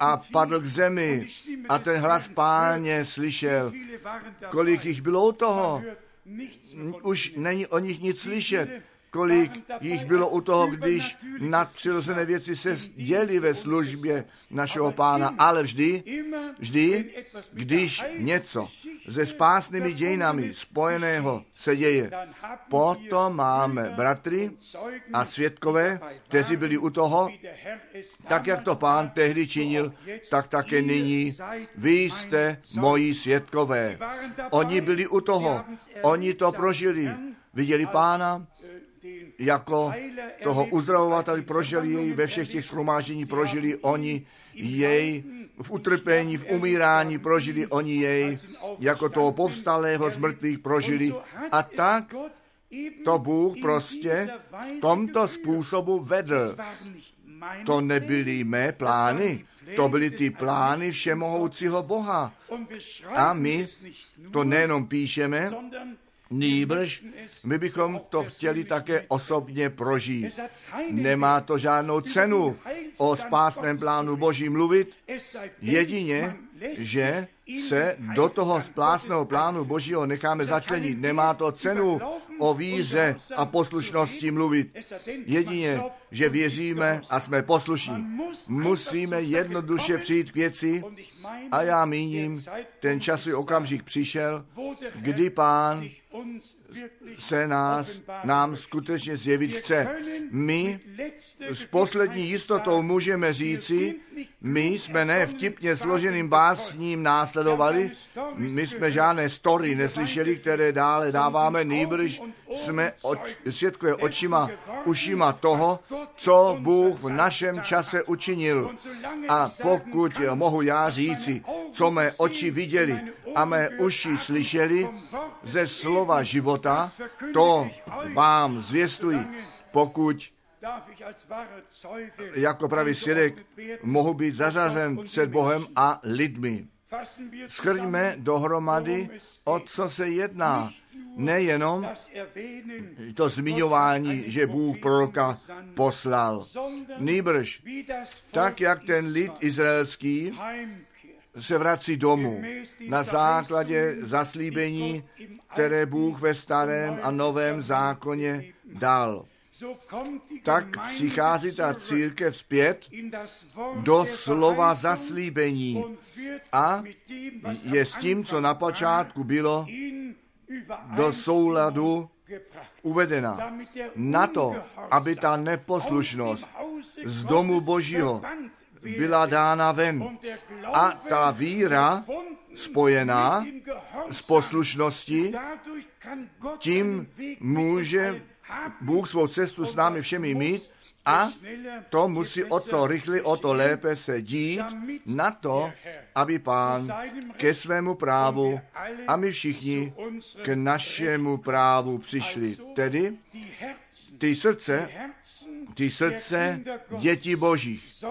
a padl k zemi a ten hlas páně slyšel. Kolik jich bylo u toho? Už není o nich nic slyšet kolik jich bylo u toho, když nadpřirozené věci se děli ve službě našeho pána, ale vždy, vždy, když něco se spásnými dějinami spojeného se děje, potom máme bratry a světkové, kteří byli u toho, tak jak to pán tehdy činil, tak také nyní. Vy jste moji světkové. Oni byli u toho, oni to prožili, viděli pána, jako toho uzdravovateli prožili jej ve všech těch shromáždění, prožili oni jej v utrpení, v umírání, prožili oni jej jako toho povstalého z mrtvých prožili. A tak to Bůh prostě v tomto způsobu vedl. To nebyly mé plány, to byly ty plány všemohoucího Boha. A my to nejenom píšeme, Nýbrž, my bychom to chtěli také osobně prožít. Nemá to žádnou cenu o spásném plánu Boží mluvit, jedině, že se do toho splásného plánu Božího necháme začlenit. Nemá to cenu o víře a poslušnosti mluvit. Jedině, že věříme a jsme poslušní. Musíme jednoduše přijít k věci a já míním, ten časový okamžik přišel, kdy pán se nás, nám skutečně zjevit chce. My s poslední jistotou můžeme říci, my jsme ne vtipně složeným básním následovali, my jsme žádné story neslyšeli, které dále dáváme, nejbrž jsme oč, světkuje očima, ušima toho, co Bůh v našem čase učinil. A pokud mohu já říci, co mé oči viděli a mé uši slyšeli ze slova života, to vám zvěstuji, pokud jako pravý svědek mohu být zařazen před Bohem a lidmi. Schrňme dohromady, o co se jedná. Nejenom to zmiňování, že Bůh proroka poslal. Nýbrž, tak jak ten lid izraelský se vrací domů na základě zaslíbení, které Bůh ve starém a novém zákoně dal. Tak přichází ta církev zpět do slova zaslíbení a je s tím, co na počátku bylo, do souladu uvedena. Na to, aby ta neposlušnost z domu Božího byla dána ven. A ta víra spojená s poslušností, tím může Bůh svou cestu s námi všemi mít a to musí o to rychleji, o to lépe se dít na to, aby pán ke svému právu a my všichni k našemu právu přišli. Tedy ty srdce, ty srdce dětí božích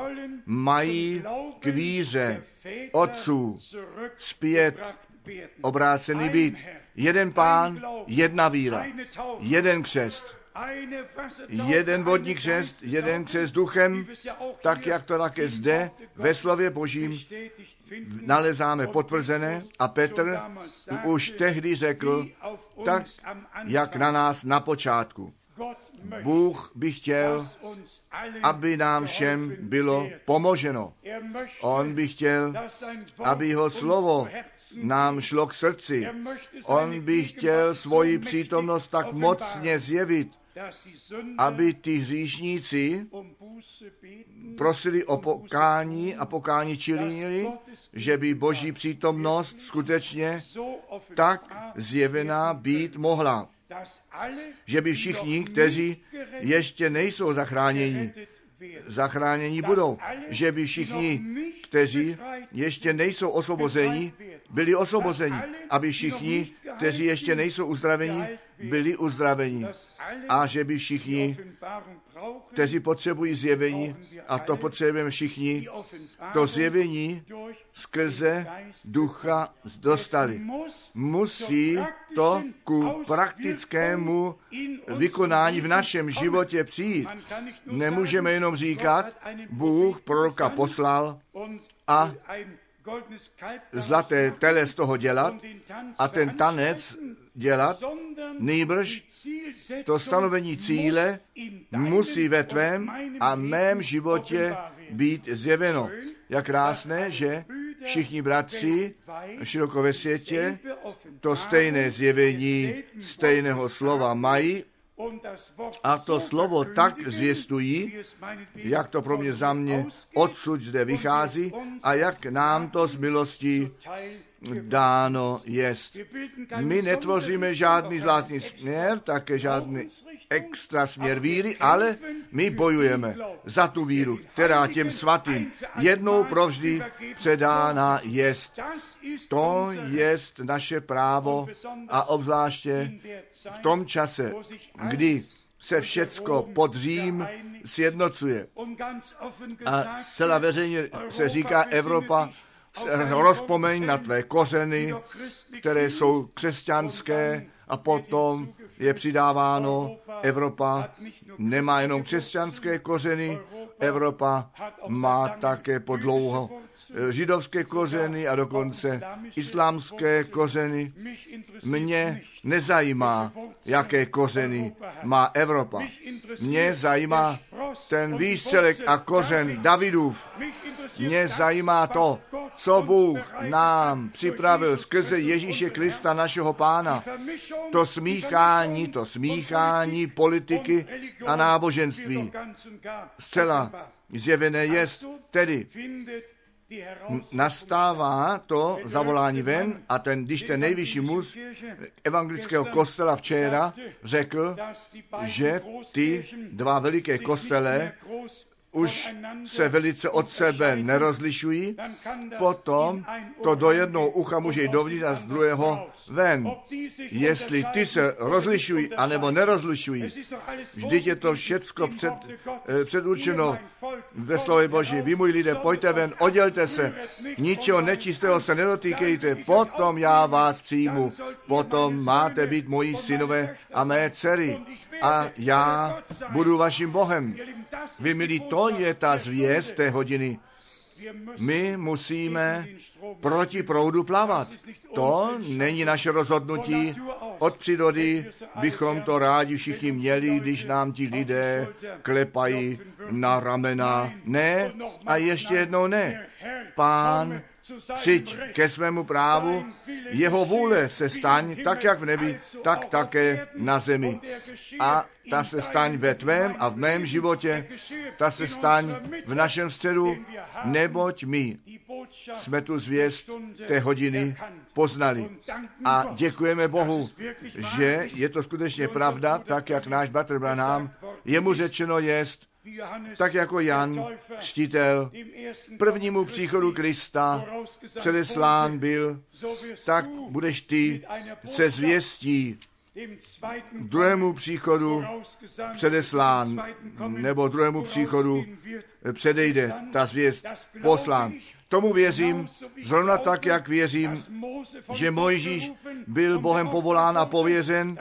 mají k víře otců zpět obrácený být. Jeden pán, jedna víra, jeden křest, jeden vodní křest, jeden křest duchem, tak jak to také zde ve slově Božím nalezáme potvrzené a Petr už tehdy řekl, tak jak na nás na počátku. Bůh by chtěl, aby nám všem bylo pomoženo. On by chtěl, aby jeho slovo nám šlo k srdci. On by chtěl svoji přítomnost tak mocně zjevit, aby ty hříšníci prosili o pokání a pokání činili, že by boží přítomnost skutečně tak zjevená být mohla že by všichni, kteří ještě nejsou zachráněni, zachráněni budou. Že by všichni, kteří ještě nejsou osvobozeni, byli osvobozeni. Aby všichni, kteří ještě nejsou uzdraveni, byli uzdraveni. A že by všichni, kteří potřebují zjevení, a to potřebujeme všichni, to zjevení skrze ducha dostali. Musí to ku praktickému vykonání v našem životě přijít. Nemůžeme jenom říkat, Bůh proroka poslal a zlaté tele z toho dělat a ten tanec dělat, nejbrž to stanovení cíle musí ve tvém a mém životě být zjeveno. Jak krásné, že všichni bratři široko ve světě to stejné zjevení stejného slova mají a to slovo tak zvěstují, jak to pro mě za mě odsud zde vychází a jak nám to z milostí dáno jest. My netvoříme žádný zvláštní směr, také žádný extra směr víry, ale my bojujeme za tu víru, která těm svatým jednou provždy předána jest. To jest naše právo a obzvláště v tom čase, kdy se všecko pod Řím sjednocuje. A zcela veřejně se říká, Evropa, rozpomeň na tvé kořeny, které jsou křesťanské a potom je přidáváno, Evropa nemá jenom křesťanské kořeny, Evropa má také podlouho židovské kořeny a dokonce islámské kořeny. Mě nezajímá, jaké kořeny má Evropa. Mě zajímá ten výstřelek a kořen Davidův. Mě zajímá to, co Bůh nám připravil skrze Ježíše Krista, našeho pána. To smíchání, to smíchání politiky a náboženství. Zcela zjevené je tedy nastává to zavolání ven a ten, když ten nejvyšší muž evangelického kostela včera řekl, že ty dva veliké kostele už se velice od sebe nerozlišují, potom to do jednoho ucha může jít dovnitř a z druhého ven. Jestli ty se rozlišují, anebo nerozlišují, vždyť je to všecko před, eh, předurčeno ve slově Boží. Vy, můj lidé, pojďte ven, oddělte se, ničeho nečistého se nedotýkejte, potom já vás přijmu, potom máte být moji synové a mé dcery a já budu vaším Bohem. Vy, milí, to je ta zvěst té hodiny. My musíme proti proudu plavat. To není naše rozhodnutí. Od přírody bychom to rádi všichni měli, když nám ti lidé klepají na ramena. Ne a ještě jednou ne. Pán přijď ke svému právu, jeho vůle se staň, tak jak v nebi, tak také na zemi. A ta se staň ve tvém a v mém životě, ta se staň v našem středu, neboť my jsme tu zvěst té hodiny poznali. A děkujeme Bohu, že je to skutečně pravda, tak jak náš bratr Branham, jemu řečeno jest, tak jako Jan, štítel, prvnímu příchodu Krista předeslán byl, tak budeš ty se zvěstí druhému příchodu předeslán, nebo druhému příchodu předejde ta zvěst poslán. Tomu věřím, zrovna tak, jak věřím, že Mojžíš byl Bohem povolán a pověřen,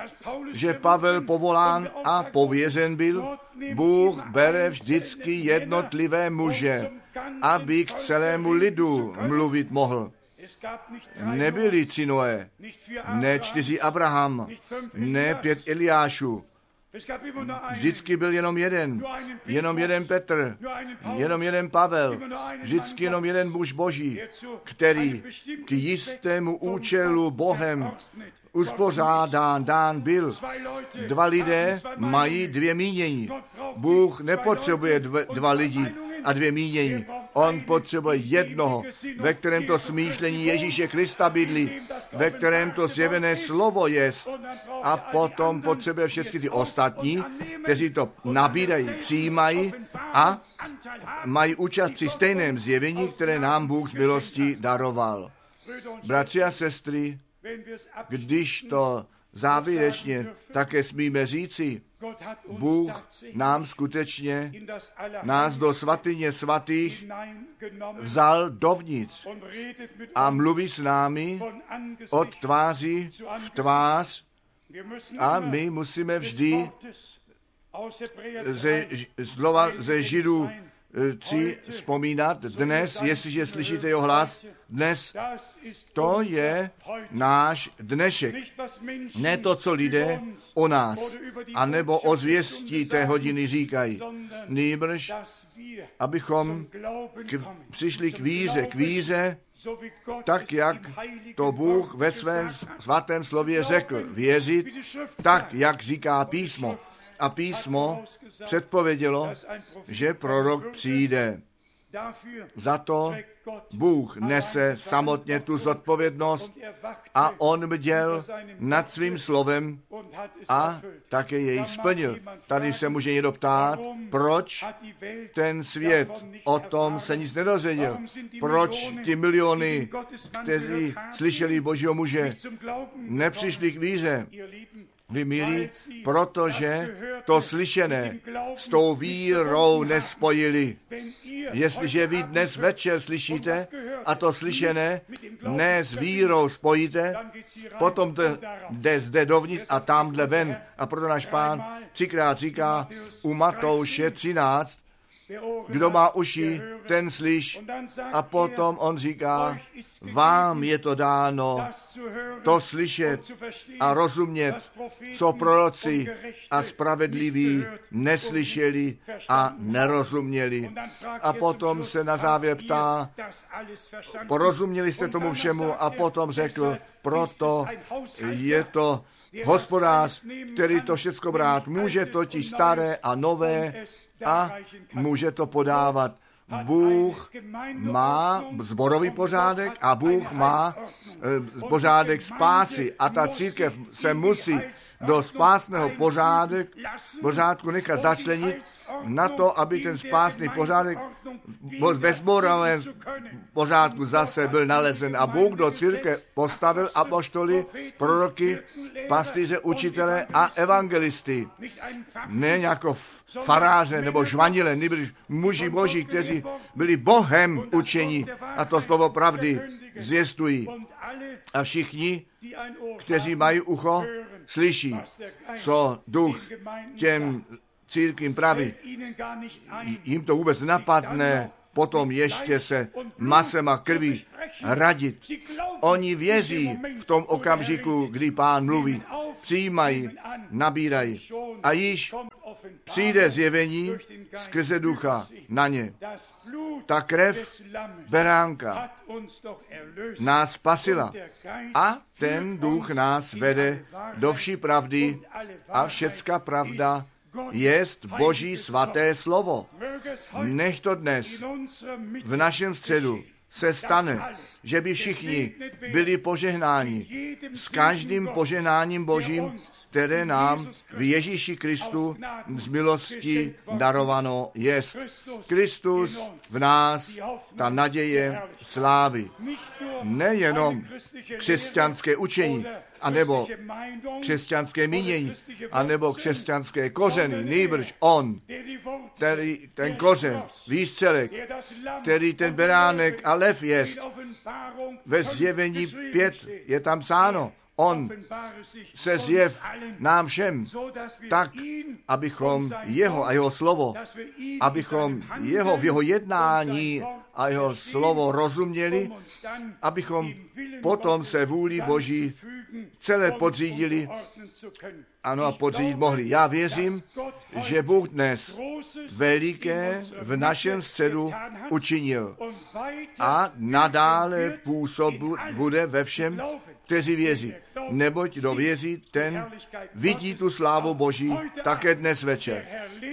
že Pavel povolán a pověřen byl. Bůh bere vždycky jednotlivé muže, aby k celému lidu mluvit mohl. Nebyli tři Noé, ne čtyři Abraham, ne pět Eliášů. Vždycky byl jenom jeden, jenom jeden Petr, jenom jeden Pavel, vždycky jenom jeden muž boží, který k jistému účelu Bohem uspořádán, dán byl. Dva lidé mají dvě mínění. Bůh nepotřebuje dva lidi a dvě mínění. On potřebuje jednoho, ve kterém to smýšlení Ježíše Krista bydlí, ve kterém to zjevené slovo je. A potom potřebuje všechny ty ostatní, kteří to nabírají, přijímají a mají účast při stejném zjevení, které nám Bůh z milosti daroval. Bratři a sestry, když to závěrečně také smíme říci, Bůh nám skutečně nás do svatyně svatých vzal dovnitř a mluví s námi od tváří v tvář a my musíme vždy ze, slova ze Židů tři vzpomínat. Dnes, jestliže slyšíte jeho hlas, dnes to je náš dnešek. Ne to, co lidé o nás, anebo o zvěstí té hodiny říkají. Nýbrž, abychom k, přišli k víře, k víře, tak jak to Bůh ve svém svatém slově řekl, věřit tak, jak říká písmo. A písmo předpovědělo, že prorok přijde. Za to Bůh nese samotně tu zodpovědnost a on bděl nad svým slovem a také jej splnil. Tady se může někdo ptát, proč ten svět o tom se nic nedozvěděl. Proč ty miliony, kteří slyšeli Božího muže, nepřišli k víře. Vy milí, protože to slyšené s tou vírou nespojili. Jestliže vy dnes večer slyšíte a to slyšené ne s vírou spojíte, potom to jde zde dovnitř a tamhle ven. A proto náš pán třikrát říká u Matouše 13, kdo má uši, ten slyš. A potom on říká, vám je to dáno to slyšet a rozumět, co proroci a spravedliví neslyšeli a nerozuměli. A potom se na závěr ptá, porozuměli jste tomu všemu a potom řekl, proto je to hospodář, který to všecko brát může, totiž staré a nové a může to podávat. Bůh má zborový pořádek a Bůh má pořádek spásy a ta církev se musí do spásného pořádek, pořádku nechat začlenit na to, aby ten spásný pořádek ve zborovém pořádku zase byl nalezen. A Bůh do církve postavil apoštoly, proroky, pastýře, učitele a evangelisty. Ne jako faráře nebo žvanile, nebo muži boží, kteří byli Bohem učení a to slovo pravdy zvěstují. A všichni, kteří mají ucho, slyší, co duch těm církvím praví. Jim to vůbec napadne, potom ještě se masem a krví radit. Oni věří v tom okamžiku, kdy pán mluví, přijímají, nabírají. A již přijde zjevení skrze ducha na ně. Ta krev beránka nás spasila a ten duch nás vede do vší pravdy a všecka pravda jest Boží svaté slovo. Nech to dnes v našem středu se stane, že by všichni byli požehnáni s každým požehnáním Božím, které nám v Ježíši Kristu z milosti darované jest. Kristus v nás, ta naděje slávy. Nejenom křesťanské učení, anebo křesťanské mínění, anebo křesťanské kořeny, nejbrž on, který ten kořen, výstřelek, který ten beránek a lev jest. Ve zjevení pět je tam sáno. On se zjev nám všem tak, abychom jeho a jeho slovo, abychom jeho v jeho jednání a jeho slovo rozuměli, abychom potom se vůli Boží celé podřídili, ano a podřídit mohli. Já věřím, že Bůh dnes veliké v našem středu učinil a nadále působu bude ve všem, kteří věří. Neboť kdo věří, ten vidí tu slávu Boží také dnes večer.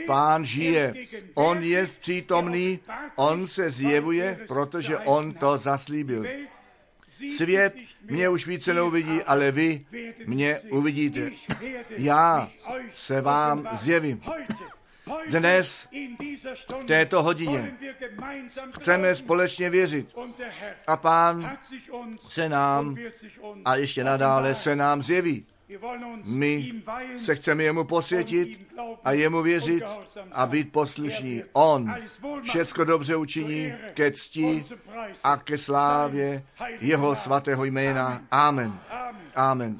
Pán žije, on je přítomný, on se zjevuje, protože on to zaslíbil. Svět mě už více neuvidí, ale vy mě uvidíte. Já se vám zjevím. Dnes, v této hodině, chceme společně věřit. A pán se nám a ještě nadále se nám zjeví. My se chceme jemu posvětit a jemu věřit a být poslušní. On všecko dobře učiní ke cti a ke slávě jeho svatého jména. Amen. Amen.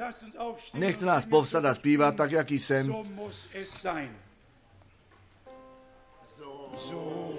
Nechte nás povstat a zpívat tak, jaký jsem. So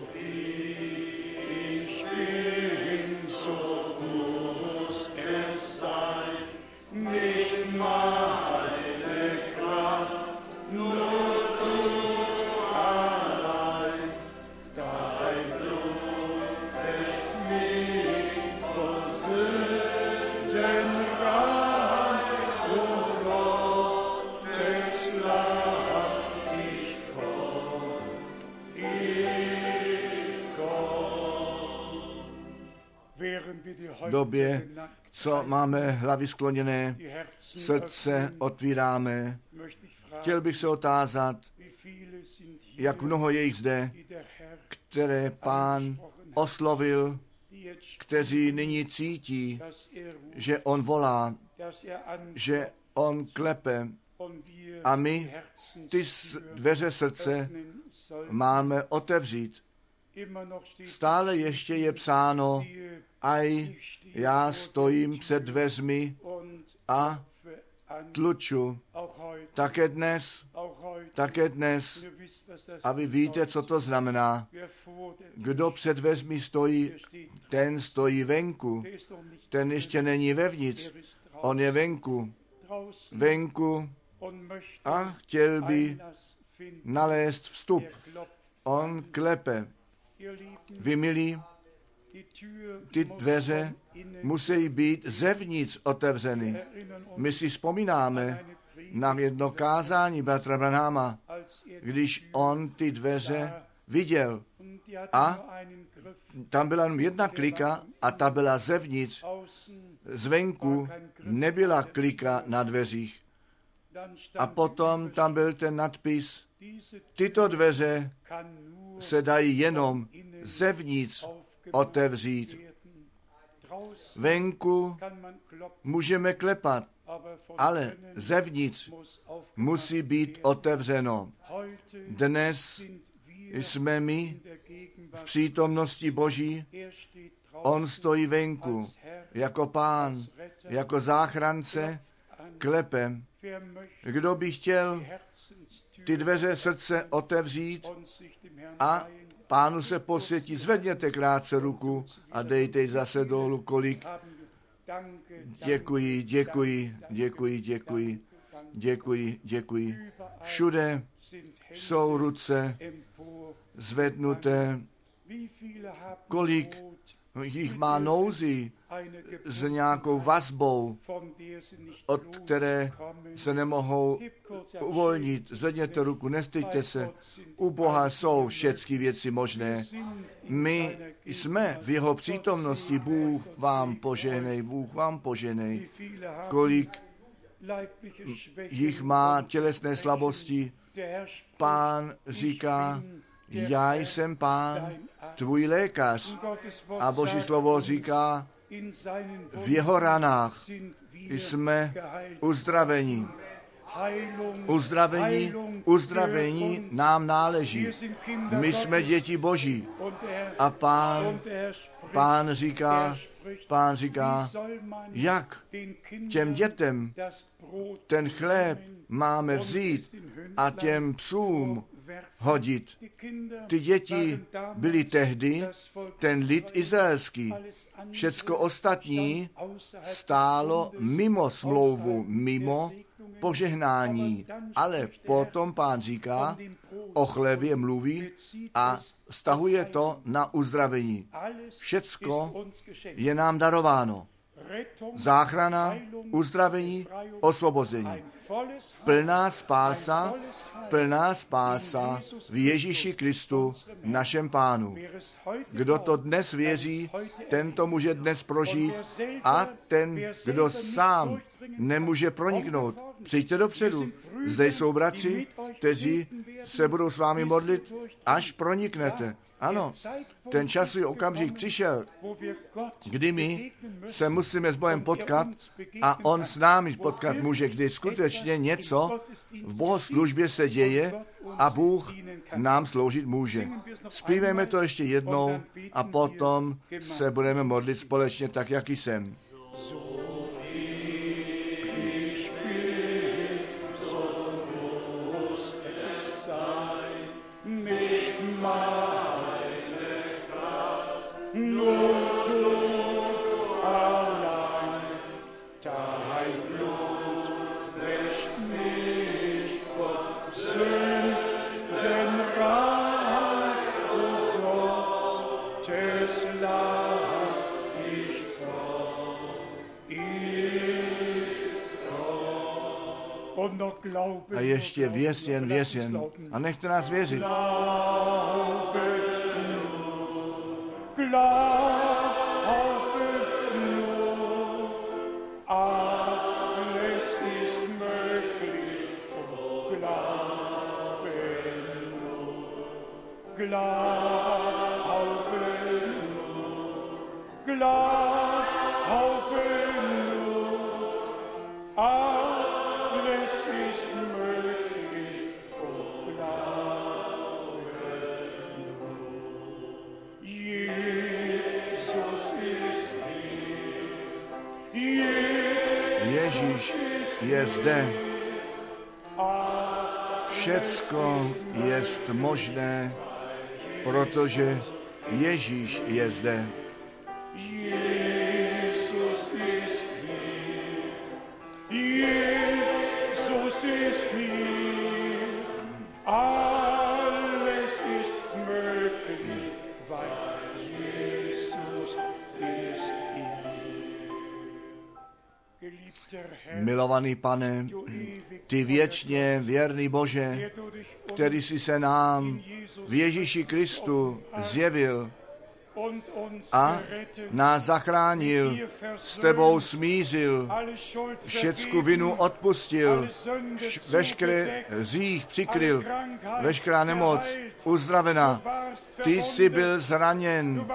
době, co máme hlavy skloněné, srdce otvíráme. Chtěl bych se otázat, jak mnoho je jich zde, které pán oslovil, kteří nyní cítí, že on volá, že on klepe A my ty dveře srdce máme otevřít. Stále ještě je psáno, aj já stojím před dveřmi a tluču. Také dnes, také dnes. A vy víte, co to znamená. Kdo před dveřmi stojí, ten stojí venku. Ten ještě není vevnitř. On je venku. Venku a chtěl by nalézt vstup. On klepe. Vy milí, ty dveře musí být zevnitř otevřeny. My si vzpomínáme na jedno kázání bratra Branhama, když on ty dveře viděl. A tam byla jenom jedna klika a ta byla zevnitř. Zvenku nebyla klika na dveřích. A potom tam byl ten nadpis, tyto dveře se dají jenom zevnitř otevřít. Venku můžeme klepat, ale zevnitř musí být otevřeno. Dnes jsme my v přítomnosti Boží. On stojí venku jako pán, jako záchrance, klepem. Kdo by chtěl ty dveře srdce otevřít a pánu se posvětí, zvedněte krátce ruku a dejte zase dolů, kolik. Děkuji, děkuji, děkuji, děkuji, děkuji, děkuji. Všude jsou ruce zvednuté. Kolik jich má nouzi s nějakou vazbou, od které se nemohou uvolnit. Zvedněte ruku, nestejte se. U Boha jsou všechny věci možné. My jsme v jeho přítomnosti. Bůh vám poženej, Bůh vám poženej. Kolik jich má tělesné slabosti. Pán říká, já jsem pán, tvůj lékař. A Boží slovo říká, v jeho ranách jsme uzdraveni. Uzdravení, uzdravení nám náleží. My jsme děti Boží. A pán, pán říká, pán říká, jak těm dětem ten chléb máme vzít a těm psům hodit. Ty děti byly tehdy ten lid izraelský. Všecko ostatní stálo mimo smlouvu, mimo požehnání. Ale potom pán říká, o chlebě mluví a stahuje to na uzdravení. Všecko je nám darováno. Záchrana, uzdravení, osvobození. Plná spása, plná spása v Ježíši Kristu, našem pánu. Kdo to dnes věří, ten to může dnes prožít a ten, kdo sám nemůže proniknout, přijďte dopředu. Zde jsou bratři, kteří se budou s vámi modlit, až proniknete. Ano, ten časový okamžik přišel, kdy my se musíme s Bohem potkat a On s námi potkat může, kdy skutečně něco v bohoslužbě se děje a Bůh nám sloužit může. Zpívejme to ještě jednou a potom se budeme modlit společně tak, jak jsem. A ještě věř jen, věř jen. A nechte nás věřit. Glauben nur, alles jezdę. Všetko jest możne, protože Ježíš jezde. pane, ty věčně věrný Bože, který jsi se nám v Ježíši Kristu zjevil a nás zachránil, s tebou smířil, všecku vinu odpustil, veškeré řích přikryl, veškerá nemoc uzdravena. Ty jsi byl zraněn,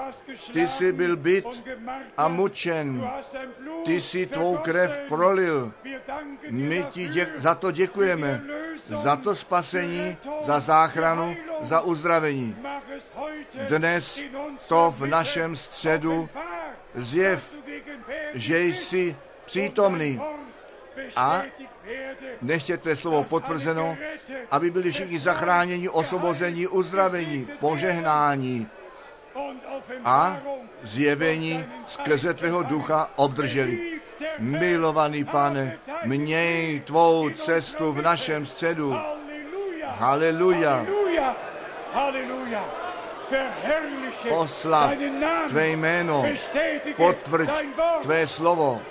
ty jsi byl byt a mučen, ty jsi tvou krev prolil. My ti děk- za to děkujeme, za to spasení, za záchranu, za uzdravení. Dnes to v našem středu zjev, že jsi přítomný a nechte tvé slovo potvrzeno, aby byli všichni zachráněni, osvobození, uzdravení, požehnání a zjevení skrze tvého ducha obdrželi. Milovaný pane, měj tvou cestu v našem středu. Haleluja. Haleluja. Haleluja. Oslav tvé jméno, potvrď tvé slovo.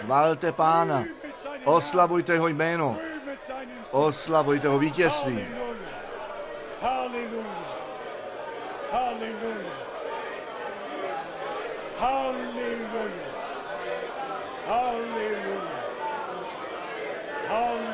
Chválte Pána, oslavujte jeho jméno, oslavujte ho vítězství. Hallelujah. Hallelujah. Hallelujah. Hallelujah. Hallelujah.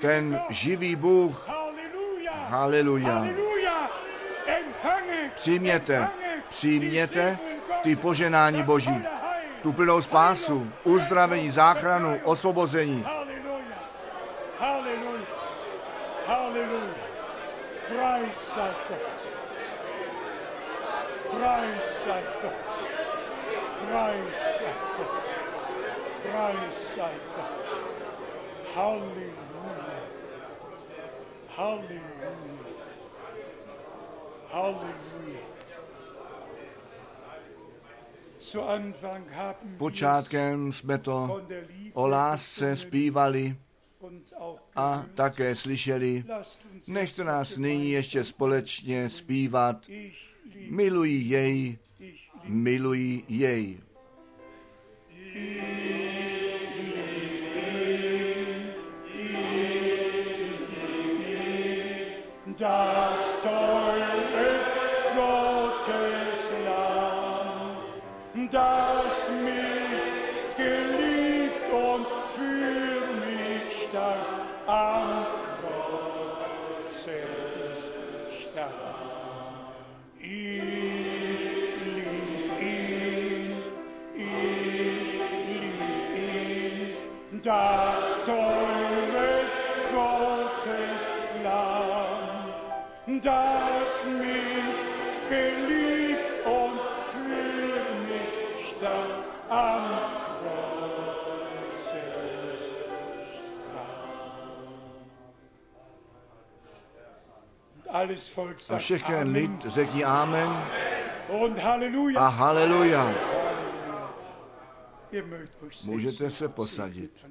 ten živý Bůh. Haleluja. Přijměte, přijměte ty poženání Boží, tu plnou spásu, uzdravení, záchranu, osvobození. Hallelujah. Počátkem jsme to o lásce zpívali a také slyšeli, nechte nás nyní ještě společně zpívat, miluji jej, miluji jej. Yeah. Das teure Gottes Lamm, das mich geliebt und für mich starb am Kreuz starb. Ich lieb ihn, ich lieb ihn, das A všechen lid řekni amen a haleluja. Můžete se posadit.